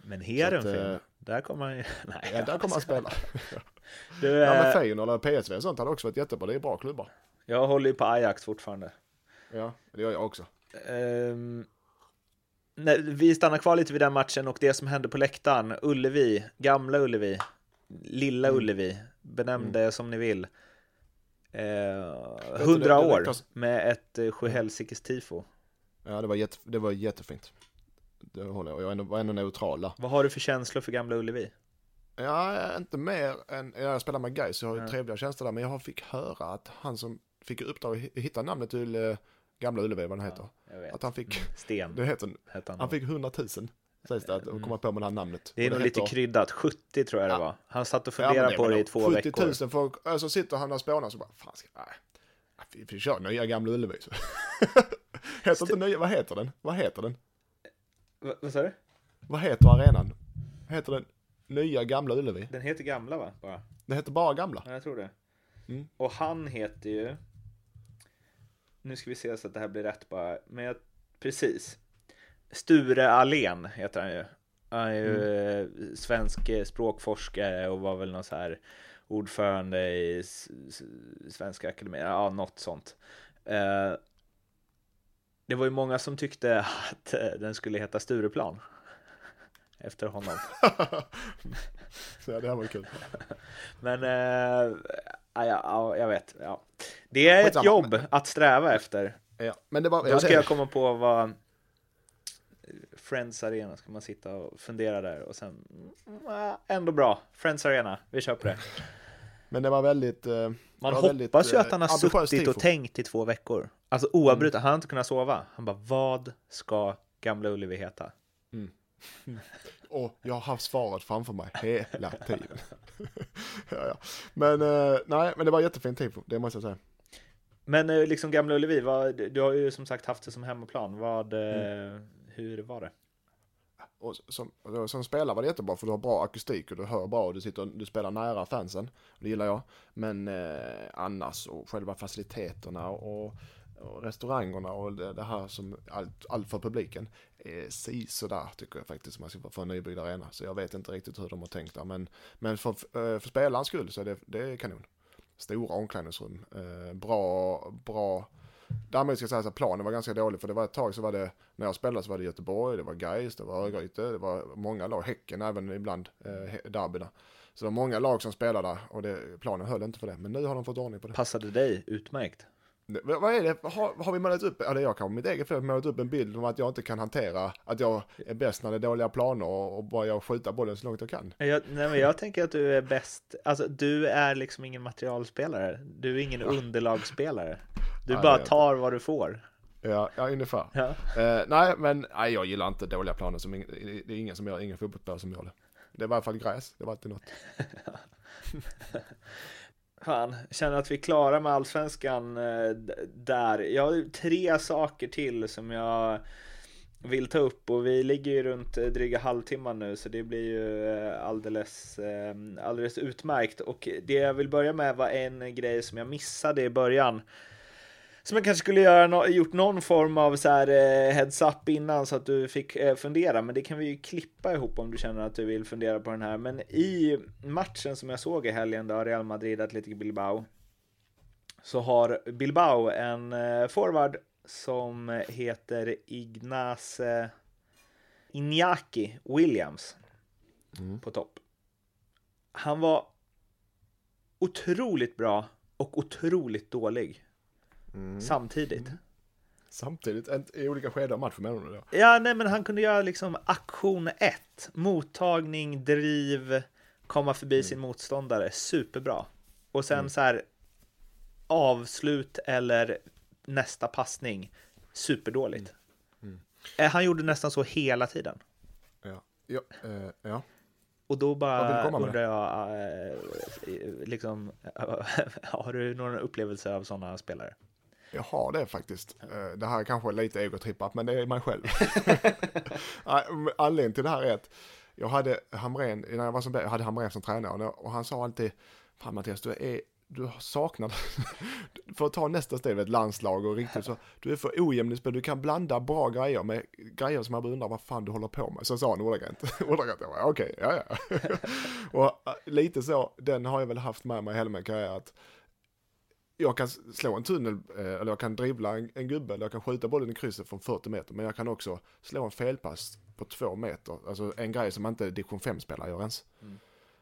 Men Heerenveen, äh, där kommer han ju... Nej, ja, där kommer han spela. du, ja, men eh, Feyenoord eller PSV och sånt hade också varit jättebra. Det är bra klubbar. Jag håller ju på Ajax fortfarande. Ja, det gör jag också. Um, nej, vi stannar kvar lite vid den matchen och det som hände på läktaren. Ullevi, gamla Ullevi, lilla mm. Ullevi, benämn det mm. som ni vill. Eh, 100 år med ett eh, Sjuhelsikes tifo. Ja, det var, jätte, det var jättefint. Det håller jag. Jag var ändå neutral där. Vad har du för känslor för gamla Ullevi? Ja, inte mer än, jag spelar med Gais, jag har ju ja. trevliga känslor där, men jag fick höra att han som fick uppdrag att hitta namnet till eh, Gamla Ullevi, vad den heter. Ja, att han fick, mm. Sten, det heter, han. han fick 100 000. Sägs det, att mm. komma på med det här namnet. Det är nog lite kryddat, 70 tror jag det var. Han satt och funderade ja, på det i två 70 veckor. 70 000 folk, så alltså sitter han och spånar så bara, fan ska, nej, vi, vi kör nya Gamla Ullevi. heter inte nya, vad heter den? Vad heter den? Va, vad sa du? Vad heter arenan? Heter den nya Gamla Ullevi? Den heter Gamla va? Bara. Den heter bara Gamla? Ja, jag tror det. Mm. Och han heter ju nu ska vi se så att det här blir rätt bara. Men jag, precis. Sture Allén heter han ju. Han är ju mm. svensk språkforskare och var väl någon så här ordförande i Svenska Akademin, ja något sånt. Eh, det var ju många som tyckte att den skulle heta Stureplan. Efter honom. Så det här var kul. Men, ja, ja, jag vet. Ja. Det är ett jobb att sträva efter. Ja, men det var, Då ska jag komma på vad Friends Arena ska man sitta och fundera där och sen mm, ändå bra. Friends Arena, vi kör på det. Men det var väldigt eh, Man hoppas väldigt, ju att han har eh, suttit och tänkt i två veckor. Alltså oavbrutet, mm. han har inte kunnat sova. Han bara, vad ska Gamla Ullevi heta? Mm. Och jag har haft svaret framför mig hela tiden. ja, ja. Men eh, nej, men det var jättefint tifo, det måste jag säga. Men eh, liksom Gamla Ullevi, vad, du har ju som sagt haft det som hemmaplan. Vad, eh, mm. Hur var det? Och som, som spelare var det jättebra för du har bra akustik och du hör bra och du, sitter, du spelar nära fansen. Det gillar jag. Men eh, annars och själva faciliteterna och, och restaurangerna och det, det, här som allt, allt för publiken är si sådär tycker jag faktiskt man ska få en nybyggd arena. Så jag vet inte riktigt hur de har tänkt där. Men, men för, eh, för spelarens skull så är det, det är kanon stora omklädningsrum. Eh, bra, bra. Däremot ska jag säga att planen var ganska dålig för det var ett tag så var det, när jag spelade så var det Göteborg, det var Gais, det var Örgryte, det var många lag, Häcken även ibland, eh, derbyna. Så det var många lag som spelade och det, planen höll inte för det. Men nu har de fått ordning på det. Passade dig utmärkt? Vad är det, har, har vi målat upp, eller jag kanske mitt eget fel, målat upp en bild om att jag inte kan hantera, att jag är bäst när det är dåliga planer och, och bara jag skjuta bollen så långt jag kan. Jag, nej men jag tänker att du är bäst, alltså du är liksom ingen materialspelare, du är ingen ja. underlagsspelare. Du ja, bara tar vad du får. Ja, ja ungefär. Ja. Uh, nej, men nej, jag gillar inte dåliga planer, som, det är ingen som gör, ingen fotbollsspelare som gör det. Det är i alla fall gräs, det var alltid något. Fan, känner att vi är klara med allsvenskan eh, där. Jag har tre saker till som jag vill ta upp och vi ligger ju runt eh, dryga halvtimman nu så det blir ju eh, alldeles, alldeles utmärkt. Och det jag vill börja med var en grej som jag missade i början som jag kanske skulle göra gjort någon form av så här eh, heads up innan så att du fick eh, fundera. Men det kan vi ju klippa ihop om du känner att du vill fundera på den här. Men i matchen som jag såg i helgen då Real Madrid Athletic Bilbao så har Bilbao en eh, forward som heter Ignace Iñaki Williams mm. på topp. Han var otroligt bra och otroligt dålig mm. samtidigt. Mm. Samtidigt, i olika skeden av matchen menar du? Ja, nej men han kunde göra liksom aktion 1, mottagning, driv, komma förbi mm. sin motståndare, superbra. Och sen mm. så här avslut eller nästa passning, superdåligt. Mm. mm. Eh, han gjorde nästan så hela tiden. Ja, ja, eh, ja. Och då bara undrar jag, eh, liksom, har du några upplevelser av sådana spelare? Jag har det faktiskt. Eh, det här är kanske lite egotrippat, men det är mig själv. Anledningen till det här är att jag hade Hamrén, när jag var som jag hade Hamrén som tränare och han sa alltid, fan Mattias, du är du saknar, för att ta nästa steg, ett landslag och riktigt så, du är för ojämn i spel, du kan blanda bra grejer med grejer som man undrar vad fan du håller på med. Så sa han ordagrant, ordagrant, jag bara okej, okay, ja ja. och äh, lite så, den har jag väl haft med mig hela min karriär, att jag kan slå en tunnel, eh, eller jag kan dribbla en, en gubbe, eller jag kan skjuta bollen i krysset från 40 meter, men jag kan också slå en felpass på två meter. Alltså en grej som inte division 5-spelare gör ens. Mm.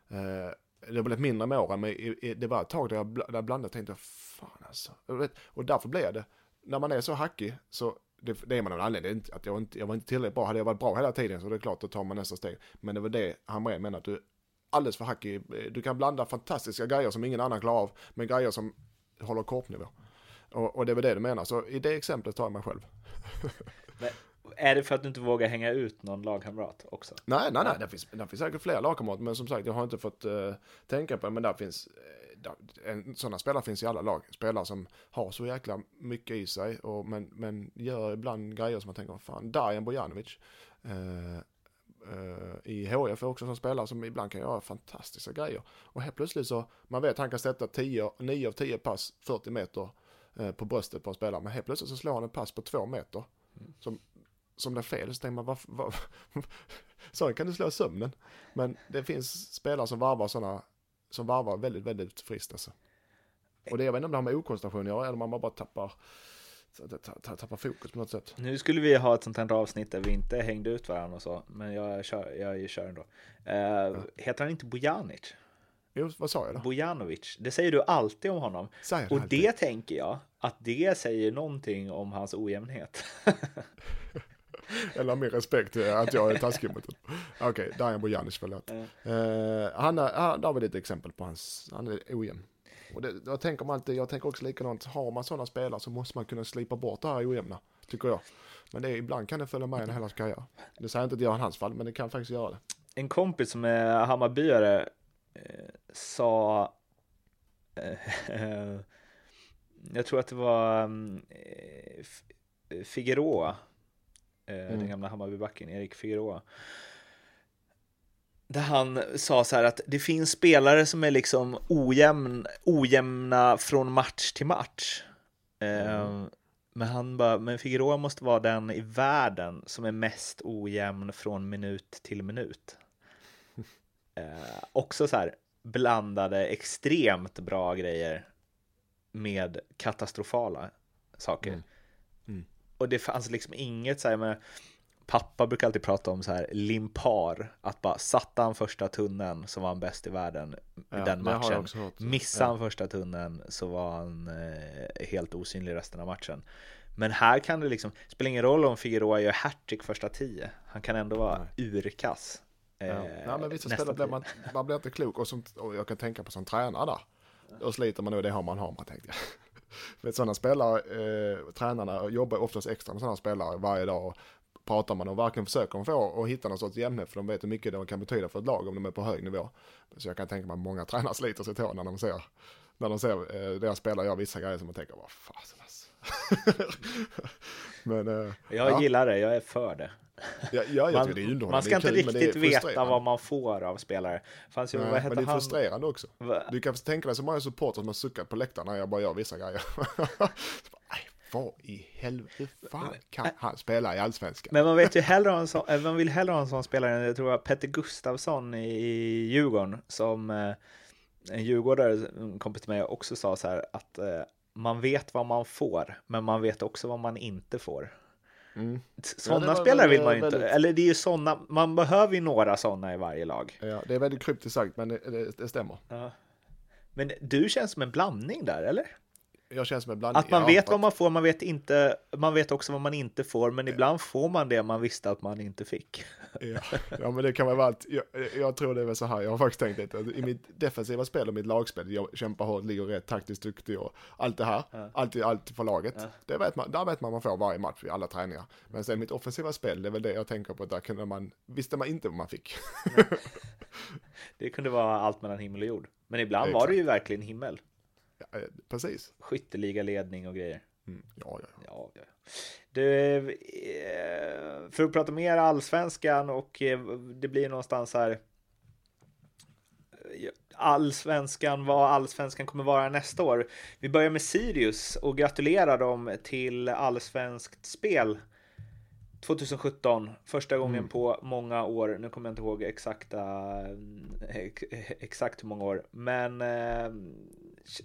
Eh, det har blivit mindre med åren, men det var ett tag där jag, där jag blandade och tänkte, fan alltså. Och därför blev det, när man är så hackig, så det, det är man av en anledning, att jag, inte, jag var inte tillräckligt bra. Hade jag varit bra hela tiden så det är klart, då tar man nästa steg. Men det var det han menar, att du alldeles för hackig. Du kan blanda fantastiska grejer som ingen annan klarar av, med grejer som håller korpnivå. Och, och det är väl det du menar, så i det exemplet tar jag mig själv. Men är det för att du inte vågar hänga ut någon lagkamrat också? Nej, nej, nej, det finns, det finns säkert fler lagkamrater, men som sagt, jag har inte fått uh, tänka på det, men där finns, uh, en, sådana spelare finns i alla lag. Spelare som har så jäkla mycket i sig, och, men, men gör ibland grejer som man tänker, fan, Dajan Bojanovic, uh, i HF också som spelare som ibland kan göra fantastiska grejer. Och helt plötsligt så, man vet han kan sätta 10, 9 av 10 pass 40 meter uh, på bröstet på en spelare, men helt plötsligt så slår han en pass på 2 meter. Mm. Som, som är fel, så tänker man, varför, var, så kan du slå sömnen. Men det finns spelare som varvar sådana, som varvar väldigt, väldigt friskt alltså. Och det, jag vet inte om det har med okoncentration att göra, eller man bara tappar tappar fokus på något sätt. Nu skulle vi ha ett sånt här avsnitt där vi inte hängde ut varandra och så, men jag kör, jag kör ändå. Uh, ja. Heter han inte Bojanic? Jo, vad sa jag då? Bojanovic. Det säger du alltid om honom. Säger och alltid. det tänker jag att det säger någonting om hans ojämnhet. Eller min respekt att jag är taskig mot honom. Okej, okay, Dajan Bojanic, förlåt. Mm. Uh, han, han, där var ett exempel på hans, han är ojämn. Och det, jag tänker man alltid, jag tänker också likadant, har man sådana spelare så måste man kunna slipa bort det här ojämna, tycker jag. Men det, ibland kan det följa med en hela karriär. Det säger jag inte att det gör i hans fall, men det kan faktiskt göra det. En kompis som är Hammarbyare eh, sa, eh, jag tror att det var eh, Figueroa, eh, mm. den gamla Hammarbybacken, Erik Figueroa där han sa så här att det finns spelare som är liksom ojämn, ojämna från match till match. Mm. Eh, men han bara, men Figueroa måste vara den i världen som är mest ojämn från minut till minut. Eh, också så här blandade extremt bra grejer med katastrofala saker. Mm. Mm. Och det fanns liksom inget så här med pappa brukar alltid prata om så här limpar, att bara satte han första tunneln så var han bäst i världen i ja, den matchen. Missade han ja. första tunneln så var han eh, helt osynlig resten av matchen. Men här kan det liksom, spelar ingen roll om Figueroa gör hattrick första tio, han kan ändå vara Nej. urkass. Eh, ja, men vissa spelare blir man, man blir inte klok och, som, och jag kan tänka på som tränare där. Då sliter man nog det har man har man tänkte jag. För sådana spelare, eh, tränarna jobbar oftast extra med sådana spelare varje dag pratar man och verkligen försöker få och hitta någon sorts jämnhet för de vet hur mycket det kan betyda för ett lag om de är på hög nivå. Så jag kan tänka mig att många tränare sliter sig tå när de ser, när de ser eh, deras spelare göra vissa grejer som man tänker, vad fasen alltså. men, eh, jag ja. gillar det, jag är för det. Ja, ja, man, det man ska inte kul, riktigt veta vad man får av spelare. Fanns ju, Nej, vad men det är han? frustrerande också. Va? Du kan tänka dig så många supportrar som har suckat på läktaren när jag bara gör vissa grejer. vad i helvete, fan kan han spela i allsvenskan? Men man vet ju hellre ha en sån, eh, man vill hellre ha en sån spelare än jag tror jag Petter Gustavsson i Djurgården som eh, en djurgårdare, en kompis till mig också sa så här att eh, man vet vad man får, men man vet också vad man inte får. Mm. Sådana ja, spelare vill man ju väldigt... inte, eller det är ju sådana, man behöver ju några sådana i varje lag. Ja, det är väldigt kryptiskt sagt, men det, det, det stämmer. Ja. Men du känns som en blandning där, eller? Jag känner som en blandning. Att man ja, vet vad man får, man vet, inte, man vet också vad man inte får, men ibland får man det man visste att man inte fick. Ja, ja men det kan vara allt. Jag, jag, tror det är väl så här, jag har faktiskt tänkt lite, i mitt defensiva spel och mitt lagspel, jag kämpar hårt, ligger rätt, taktiskt duktig och allt det här, ja. alltid allt för laget. Ja. Det vet man, där vet man vad man får varje match i alla träningar. Men sen mitt offensiva spel, det är väl det jag tänker på, där kunde man, visste man inte vad man fick. det kunde vara allt mellan himmel och jord. Men ibland var det ju verkligen himmel. Ja, eh, precis. Skytteliga ledning och grejer. Mm. Ja, ja, ja. ja, Du, eh, för att prata mer allsvenskan och eh, det blir någonstans här allsvenskan, vad allsvenskan kommer vara nästa år. Vi börjar med Sirius och gratulerar dem till allsvenskt spel 2017, första gången mm. på många år. Nu kommer jag inte ihåg exakta, exakt hur många år, men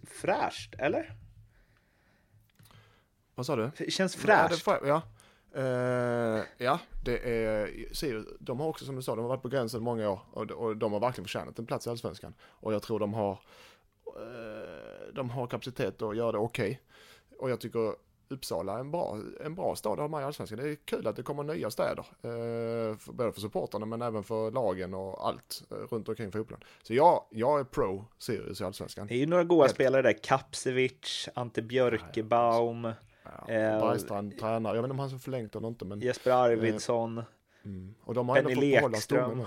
fräscht, eller? Vad sa du? Det känns fräscht. Ja, det, ja. Uh, ja, det är, ser, de har också som du sa, de har varit på gränsen många år och, och de har verkligen förtjänat en plats i Allsvenskan. Och jag tror de har, uh, de har kapacitet att göra det okej. Okay. Och jag tycker Uppsala är en bra, en bra stad att ha med i Allsvenskan. Det är kul att det kommer nya städer. Eh, för, både för supportrarna men även för lagen och allt eh, runt omkring fotbollen. Så ja, jag är pro Sirius i Allsvenskan. Det är ju några goda Helt. spelare där. Kapsevic, Ante Björkebaum. Ja, eh, Bergstrand tränar. Jag vet inte om han har förlängt eller inte. Men, Jesper Arvidsson. Eh, mm. Och de har ändå fått behålla stommen.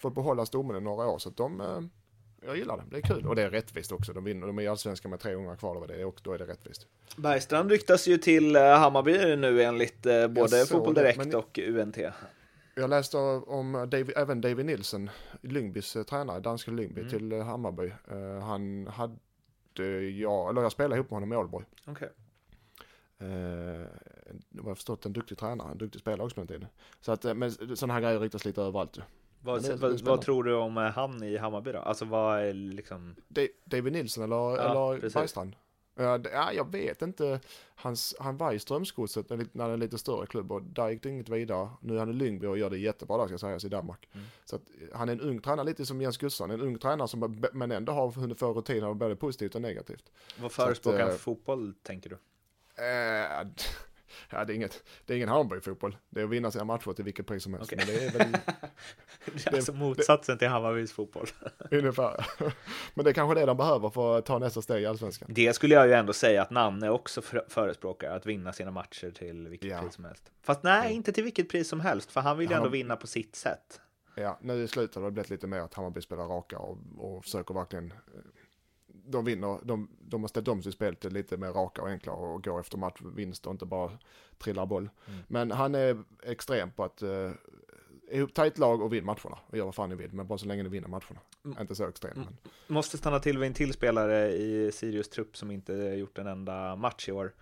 Fått behålla stommen i några år. Så de eh, jag gillar det. Det är kul och det är rättvist också. De vinner, de är allsvenska med tre gånger kvar det och då är det rättvist. Bergstrand ryktas ju till eh, Hammarby nu enligt eh, både Fotboll Direkt men... och UNT. Jag läste om David, även David Nilsson, Lyngbys eh, tränare, danska Lyngby mm. till Hammarby. Uh, han hade, ja, eller jag spelade ihop med honom i Ålborg. Okay. Uh, vad jag förstått en duktig tränare, en duktig spelare också på den tiden. Så att, men sådana här grejer ryktas lite överallt. Vad, vad, vad, tror du om han i Hammarby då? Alltså vad är liksom? David Nilsson eller, ja, eller Bergstrand? Ja, jag vet inte. Hans, han var i Strömsgodset när det är en lite större klubb och där gick det inget vidare. Nu är han i Lyngby och gör det jättebra där ska sägas i Danmark. Mm. Så att han är en ung tränare, lite som Jens Gustafsson. En ung tränare som men ändå har hunnit få rutin av både positivt och negativt. Vad förespråkar han för fotboll tänker du? Äh, ja, det är, inget, det är ingen Hammarby-fotboll. Det är att vinna sina matcher till vilket pris som helst. Okay. Men det är väl... det är alltså motsatsen det, till Hammarbys fotboll. ungefär. Men det är kanske det de behöver för att ta nästa steg i allsvenskan. Det skulle jag ju ändå säga att Nanne också förespråkar, att vinna sina matcher till vilket ja. pris som helst. Fast nej, inte till vilket pris som helst, för han vill ju ändå vinna på sitt sätt. Ja, nu i slutet har det blivit lite mer att Hammarby spelar raka och, och försöker verkligen eh, de vinner, de, de har ställt om sitt spel till lite mer raka och enklare och går efter matchvinst och inte bara trillar boll. Mm. Men han är extrem på att uh, ihop tajt lag och vinna matcherna och göra vad fan ni vill, men bara så länge ni vinner matcherna. Mm. Inte så extrem. Men... Måste stanna till vid en till spelare i Sirius trupp som inte gjort en enda match i år.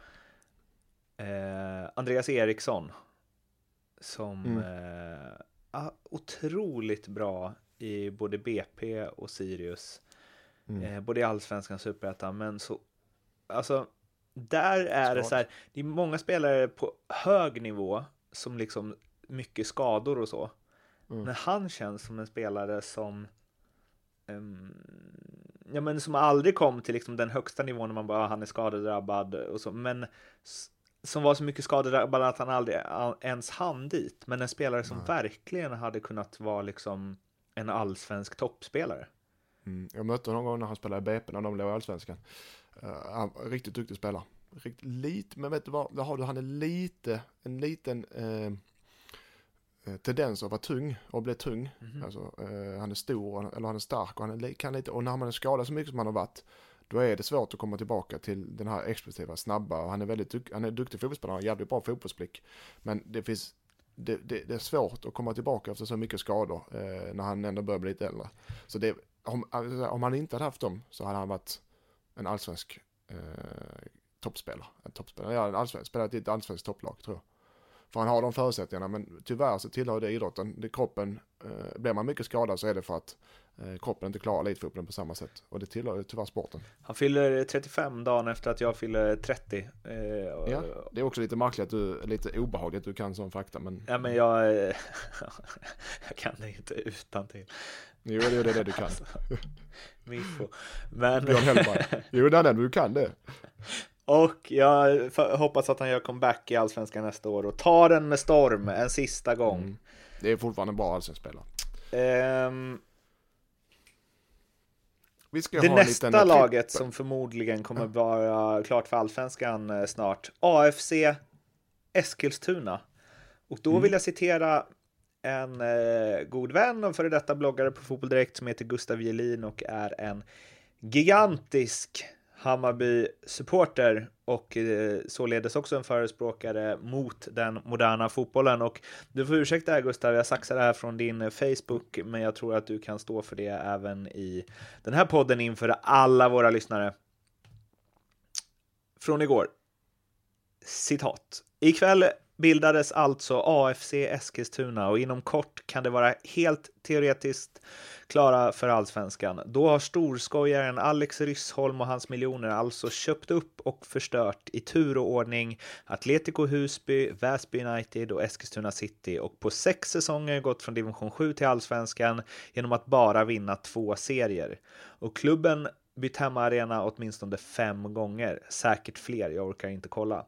Eh, Andreas Eriksson. Som mm. eh, otroligt bra i både BP och Sirius. Mm. Eh, både i allsvenskan och superettan, men så, alltså, där är Smart. det så här, det är många spelare på hög nivå som liksom mycket skador och så. Mm. Men han känns som en spelare som um, ja, men som aldrig kom till liksom den högsta nivån när man bara, ah, han är skadedrabbad och så, men som var så mycket skadedrabbad att han aldrig ens hann dit. Men en spelare som Nej. verkligen hade kunnat vara liksom en allsvensk toppspelare. Mm. Jag mötte honom någon gång när han spelade i BP när de låg i allsvenskan. Uh, riktigt duktig spelare. Riktigt, lite, men vet du vad, där har du, han är lite, en liten uh, tendens att vara tung och bli tung. Mm -hmm. alltså, uh, han är stor, eller han är stark och han är, kan lite, och när man är skadad så mycket som han har varit, då är det svårt att komma tillbaka till den här explosiva, snabba, han är väldigt han är duktig fotbollsspelare, han har jävligt bra fotbollsblick. Men det finns, det, det, det, är svårt att komma tillbaka efter så mycket skador eh, när han ändå börjar bli lite äldre. Så det, om, alltså, om han inte hade haft dem så hade han varit en allsvensk eh, toppspelare. En toppspelare, ja en allsvensk, spelat i ett allsvenskt topplag tror jag. För han har de förutsättningarna, men tyvärr så tillhör det idrotten. Det kroppen, eh, blir man mycket skadad så är det för att kroppen inte klarar elitfotbollen på samma sätt. Och det tillhör tyvärr sporten. Han fyller 35 dagen efter att jag fyller 30. Eh, ja, det är också lite märkligt att du, lite obehagligt att du kan sån fakta. Men... Ja, men jag, jag kan det inte utan till. Jo, det är det du kan. Alltså, Miffo. Men... Björn Hellberg. Jo, det är det du kan det. Och jag hoppas att han gör comeback i Allsvenskan nästa år och tar den med storm en sista gång. Mm. Det är fortfarande bra allsvensk spelare. Um, det nästa laget som förmodligen kommer vara klart för Allsvenskan eh, snart. AFC Eskilstuna. Och då mm. vill jag citera en eh, god vän och före detta bloggare på Fotboll Direkt som heter Gustav Jelin och är en gigantisk Hammarby-supporter och eh, således också en förespråkare mot den moderna fotbollen. Och du får ursäkta här Gustav, jag saxar det här från din eh, Facebook, men jag tror att du kan stå för det även i den här podden inför alla våra lyssnare. Från igår. Citat. Ikväll bildades alltså AFC Eskilstuna och inom kort kan det vara helt teoretiskt klara för allsvenskan. Då har storskojaren Alex Ryssholm och hans miljoner alltså köpt upp och förstört i tur och ordning Atletico Husby, Väsby United och Eskilstuna City och på sex säsonger gått från division 7 till allsvenskan genom att bara vinna två serier. Och klubben bytt hemmaarena åtminstone fem gånger, säkert fler, jag orkar inte kolla.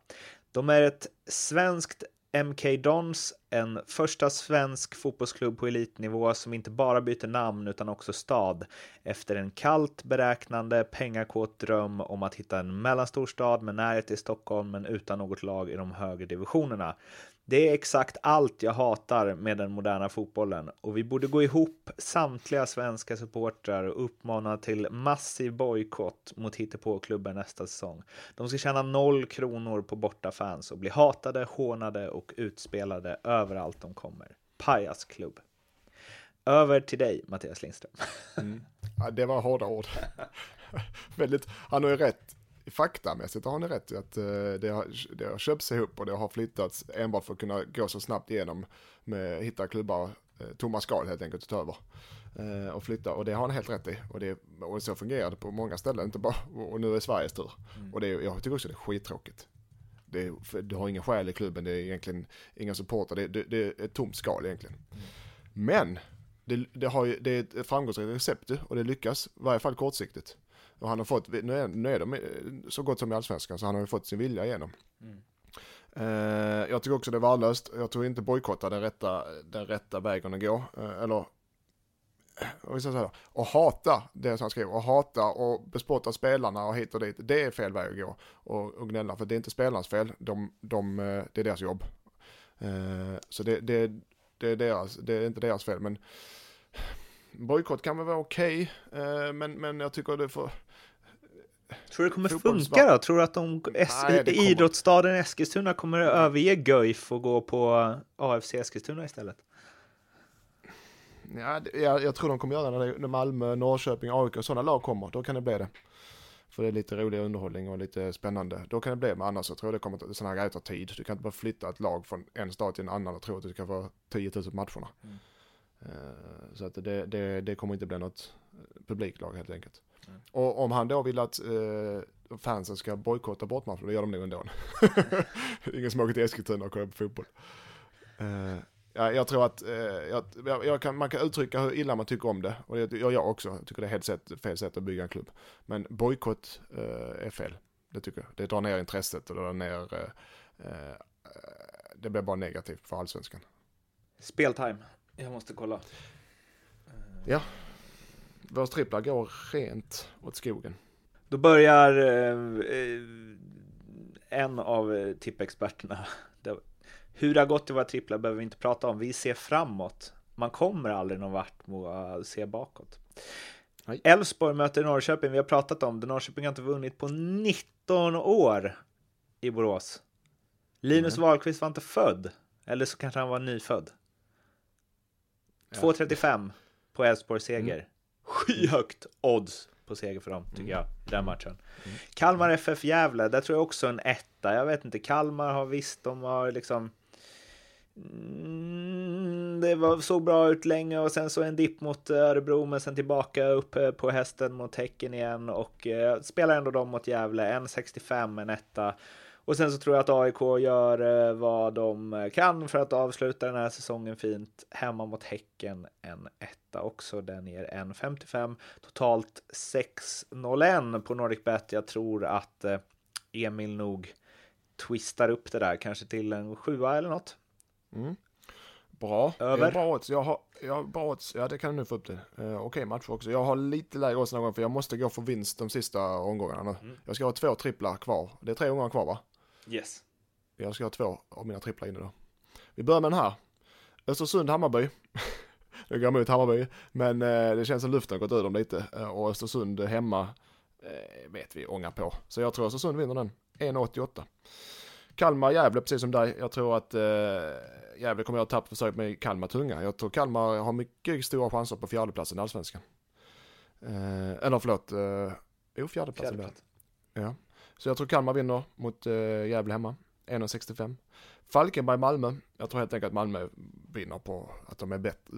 De är ett svenskt MK Dons, en första svensk fotbollsklubb på elitnivå som inte bara byter namn utan också stad efter en kallt beräknande pengakåt dröm om att hitta en mellanstor stad med närhet till Stockholm men utan något lag i de högre divisionerna. Det är exakt allt jag hatar med den moderna fotbollen och vi borde gå ihop samtliga svenska supportrar och uppmana till massiv bojkott mot hittepåklubben nästa säsong. De ska tjäna noll kronor på bortafans och bli hatade, hånade och utspelade överallt de kommer. Pajasklubb. Över till dig, Mattias Lindström. Mm. Ja, det var hårda ord. Väldigt, han har ju rätt faktamässigt har ni rätt i att eh, det har, det har köpts ihop och det har flyttats enbart för att kunna gå så snabbt igenom med hitta klubbar, eh, tomma skal helt enkelt ta över eh, och flytta och det har han helt rätt i och, det, och så fungerar det på många ställen, inte bara, och nu är Sveriges tur. Mm. Och det, jag tycker också det är skittråkigt. Det, du har ingen skäl i klubben, det är egentligen inga supporter, det, det, det är ett tomt skal egentligen. Mm. Men det, det, har ju, det är ett framgångsrikt recept och det lyckas, i varje fall kortsiktigt. Och han har fått, nu är, nu är de så gott som i allsvenskan, så han har ju fått sin vilja igenom. Mm. Eh, jag tycker också det är värdelöst. Jag tror inte bojkotta den rätta, den rätta vägen att gå. Eh, eller, och hata det som han skriver. Och hata och bespotta spelarna och hit och dit. Det är fel väg att gå. Och, och gnälla, för det är inte spelarnas fel. De, de, eh, det är deras jobb. Eh, så det, det, det, är deras, det är inte deras fel. Men bojkott kan väl vara okej. Okay, eh, men, men jag tycker det får Tror du det kommer funka då? Tror du att de, Nej, idrottsstaden Eskilstuna kommer att överge Guif och gå på AFC Eskilstuna istället? Ja, jag, jag tror de kommer göra det när Malmö, Norrköping, AIK och sådana lag kommer. Då kan det bli det. För det är lite rolig underhållning och lite spännande. Då kan det bli, men annars så tror jag det kommer att sådana här grejer tar tid. Du kan inte bara flytta ett lag från en stad till en annan och tro att du ska få 10 000 matcherna. Mm. Uh, så att det, det, det kommer inte bli något publiklag helt enkelt. Mm. Och om han då vill att eh, fansen ska bojkotta bortmatchen, då gör de det ändå. Ingen som åker till Eskilstuna och kollar på fotboll. Eh, Ja, jag tror att eh, jag, jag kan, man kan uttrycka hur illa man tycker om det. Och det gör jag också. Jag tycker det är helt sätt, fel sätt att bygga en klubb. Men bojkott eh, är fel. Det tycker jag. Det drar ner intresset och det drar ner... Eh, eh det blir bara negativt för allsvenskan. Speltime. Jag måste kolla. Ja. Våra tripplar går rent åt skogen. Då börjar eh, en av tippexperterna hur det har gått i våra tripplar behöver vi inte prata om. Vi ser framåt. Man kommer aldrig någon vart med att se bakåt. Elfsborg möter Norrköping. Vi har pratat om det. Norrköping har inte vunnit på 19 år i Borås. Linus mm. Wahlqvist var inte född. Eller så kanske han var nyfödd. 2.35 på Elfsborgs seger. Mm. Skyhögt odds på seger för dem, tycker mm. jag, i den matchen. Mm. Kalmar FF Gävle, där tror jag också en etta. Jag vet inte, Kalmar har visst, de har liksom Mm, det var, såg bra ut länge och sen så en dipp mot Örebro men sen tillbaka upp eh, på hästen mot Häcken igen och eh, spelar ändå dem mot Gävle. 1,65 en etta. Och sen så tror jag att AIK gör eh, vad de kan för att avsluta den här säsongen fint. Hemma mot Häcken en etta också. Den ger 1,55. Totalt 6,01 på NordicBet. Jag tror att eh, Emil nog twistar upp det där kanske till en sjua eller något. Mm. Bra. Över. Bra odds. Jag har, jag har bra odds. Ja, det kan du nu få upp det. Uh, Okej okay, match också. Jag har lite lägre odds någon gång för jag måste gå för vinst de sista omgångarna. Mm. Jag ska ha två tripplar kvar. Det är tre omgångar kvar va? Yes. Jag ska ha två av mina tripplar inne då. Vi börjar med den här. Östersund-Hammarby. jag går emot Hammarby, men uh, det känns som luften har gått ur dem lite. Uh, och Östersund hemma vet vi ångar på. Så jag tror Östersund vinner den. 1,88. Kalmar-Gävle, precis som dig. Jag tror att eh, Gävle kommer att ha tappförsök med Kalmar tunga. Jag tror Kalmar har mycket stora chanser på fjärdeplatsen i allsvenskan. Eh, eller förlåt, eh, jo fjärdeplatsen. Fjärdeplats. Ja. Så jag tror Kalmar vinner mot eh, Gävle hemma. 1,65. Falkenberg-Malmö. Jag tror helt enkelt att Malmö vinner på att de är bättre.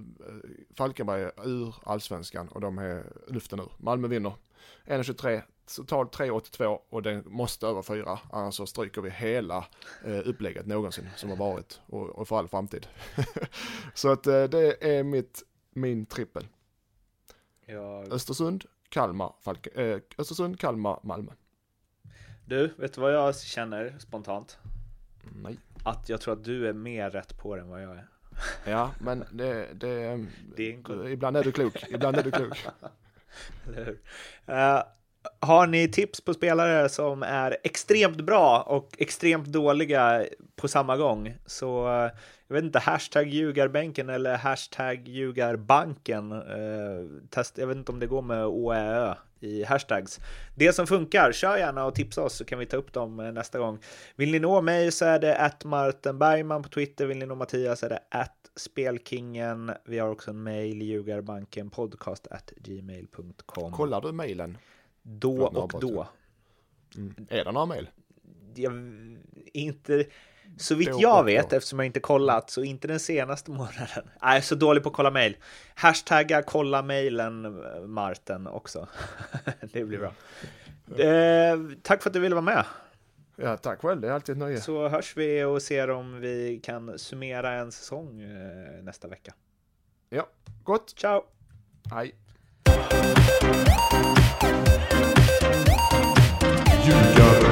Falkenberg är ur allsvenskan och de är luften ur. Malmö vinner. 1,23 totalt 3,82 och den måste över 4. Annars så stryker vi hela eh, upplägget någonsin som har varit och, och för all framtid. så att eh, det är mitt, min trippel. Jag... Östersund, Kalmar, Falke, eh, Östersund, Kalmar, Malmö. Du, vet du vad jag känner spontant? Nej. Att jag tror att du är mer rätt på det än vad jag är. Ja, men det, det, det är ibland är du klok. Ibland är du klok. Uh, har ni tips på spelare som är extremt bra och extremt dåliga på samma gång så eh, jag vet inte, hashtag ljugarbänken eller hashtag ljugarbanken. Eh, test, jag vet inte om det går med OÄÖ i hashtags. Det som funkar, kör gärna och tipsa oss så kan vi ta upp dem eh, nästa gång. Vill ni nå mig så är det att Martin Bergman på Twitter. Vill ni nå Mattias är det att Spelkingen. Vi har också en mail, ljugarbanken podcast at gmail.com. Kollar du mejlen? Då och då. Mm. Är det några mejl? Jag, inte, så vitt jag vet, då. eftersom jag inte kollat, så inte den senaste månaden. Jag är så dålig på att kolla mejl. Hashtagga kolla mejlen Marten också. det blir bra. Eh, tack för att du ville vara med. Ja, tack själv. Det är alltid ett nöje. Så hörs vi och ser om vi kan summera en säsong eh, nästa vecka. Ja, gott. Ciao. Hej. Ljugarbänken.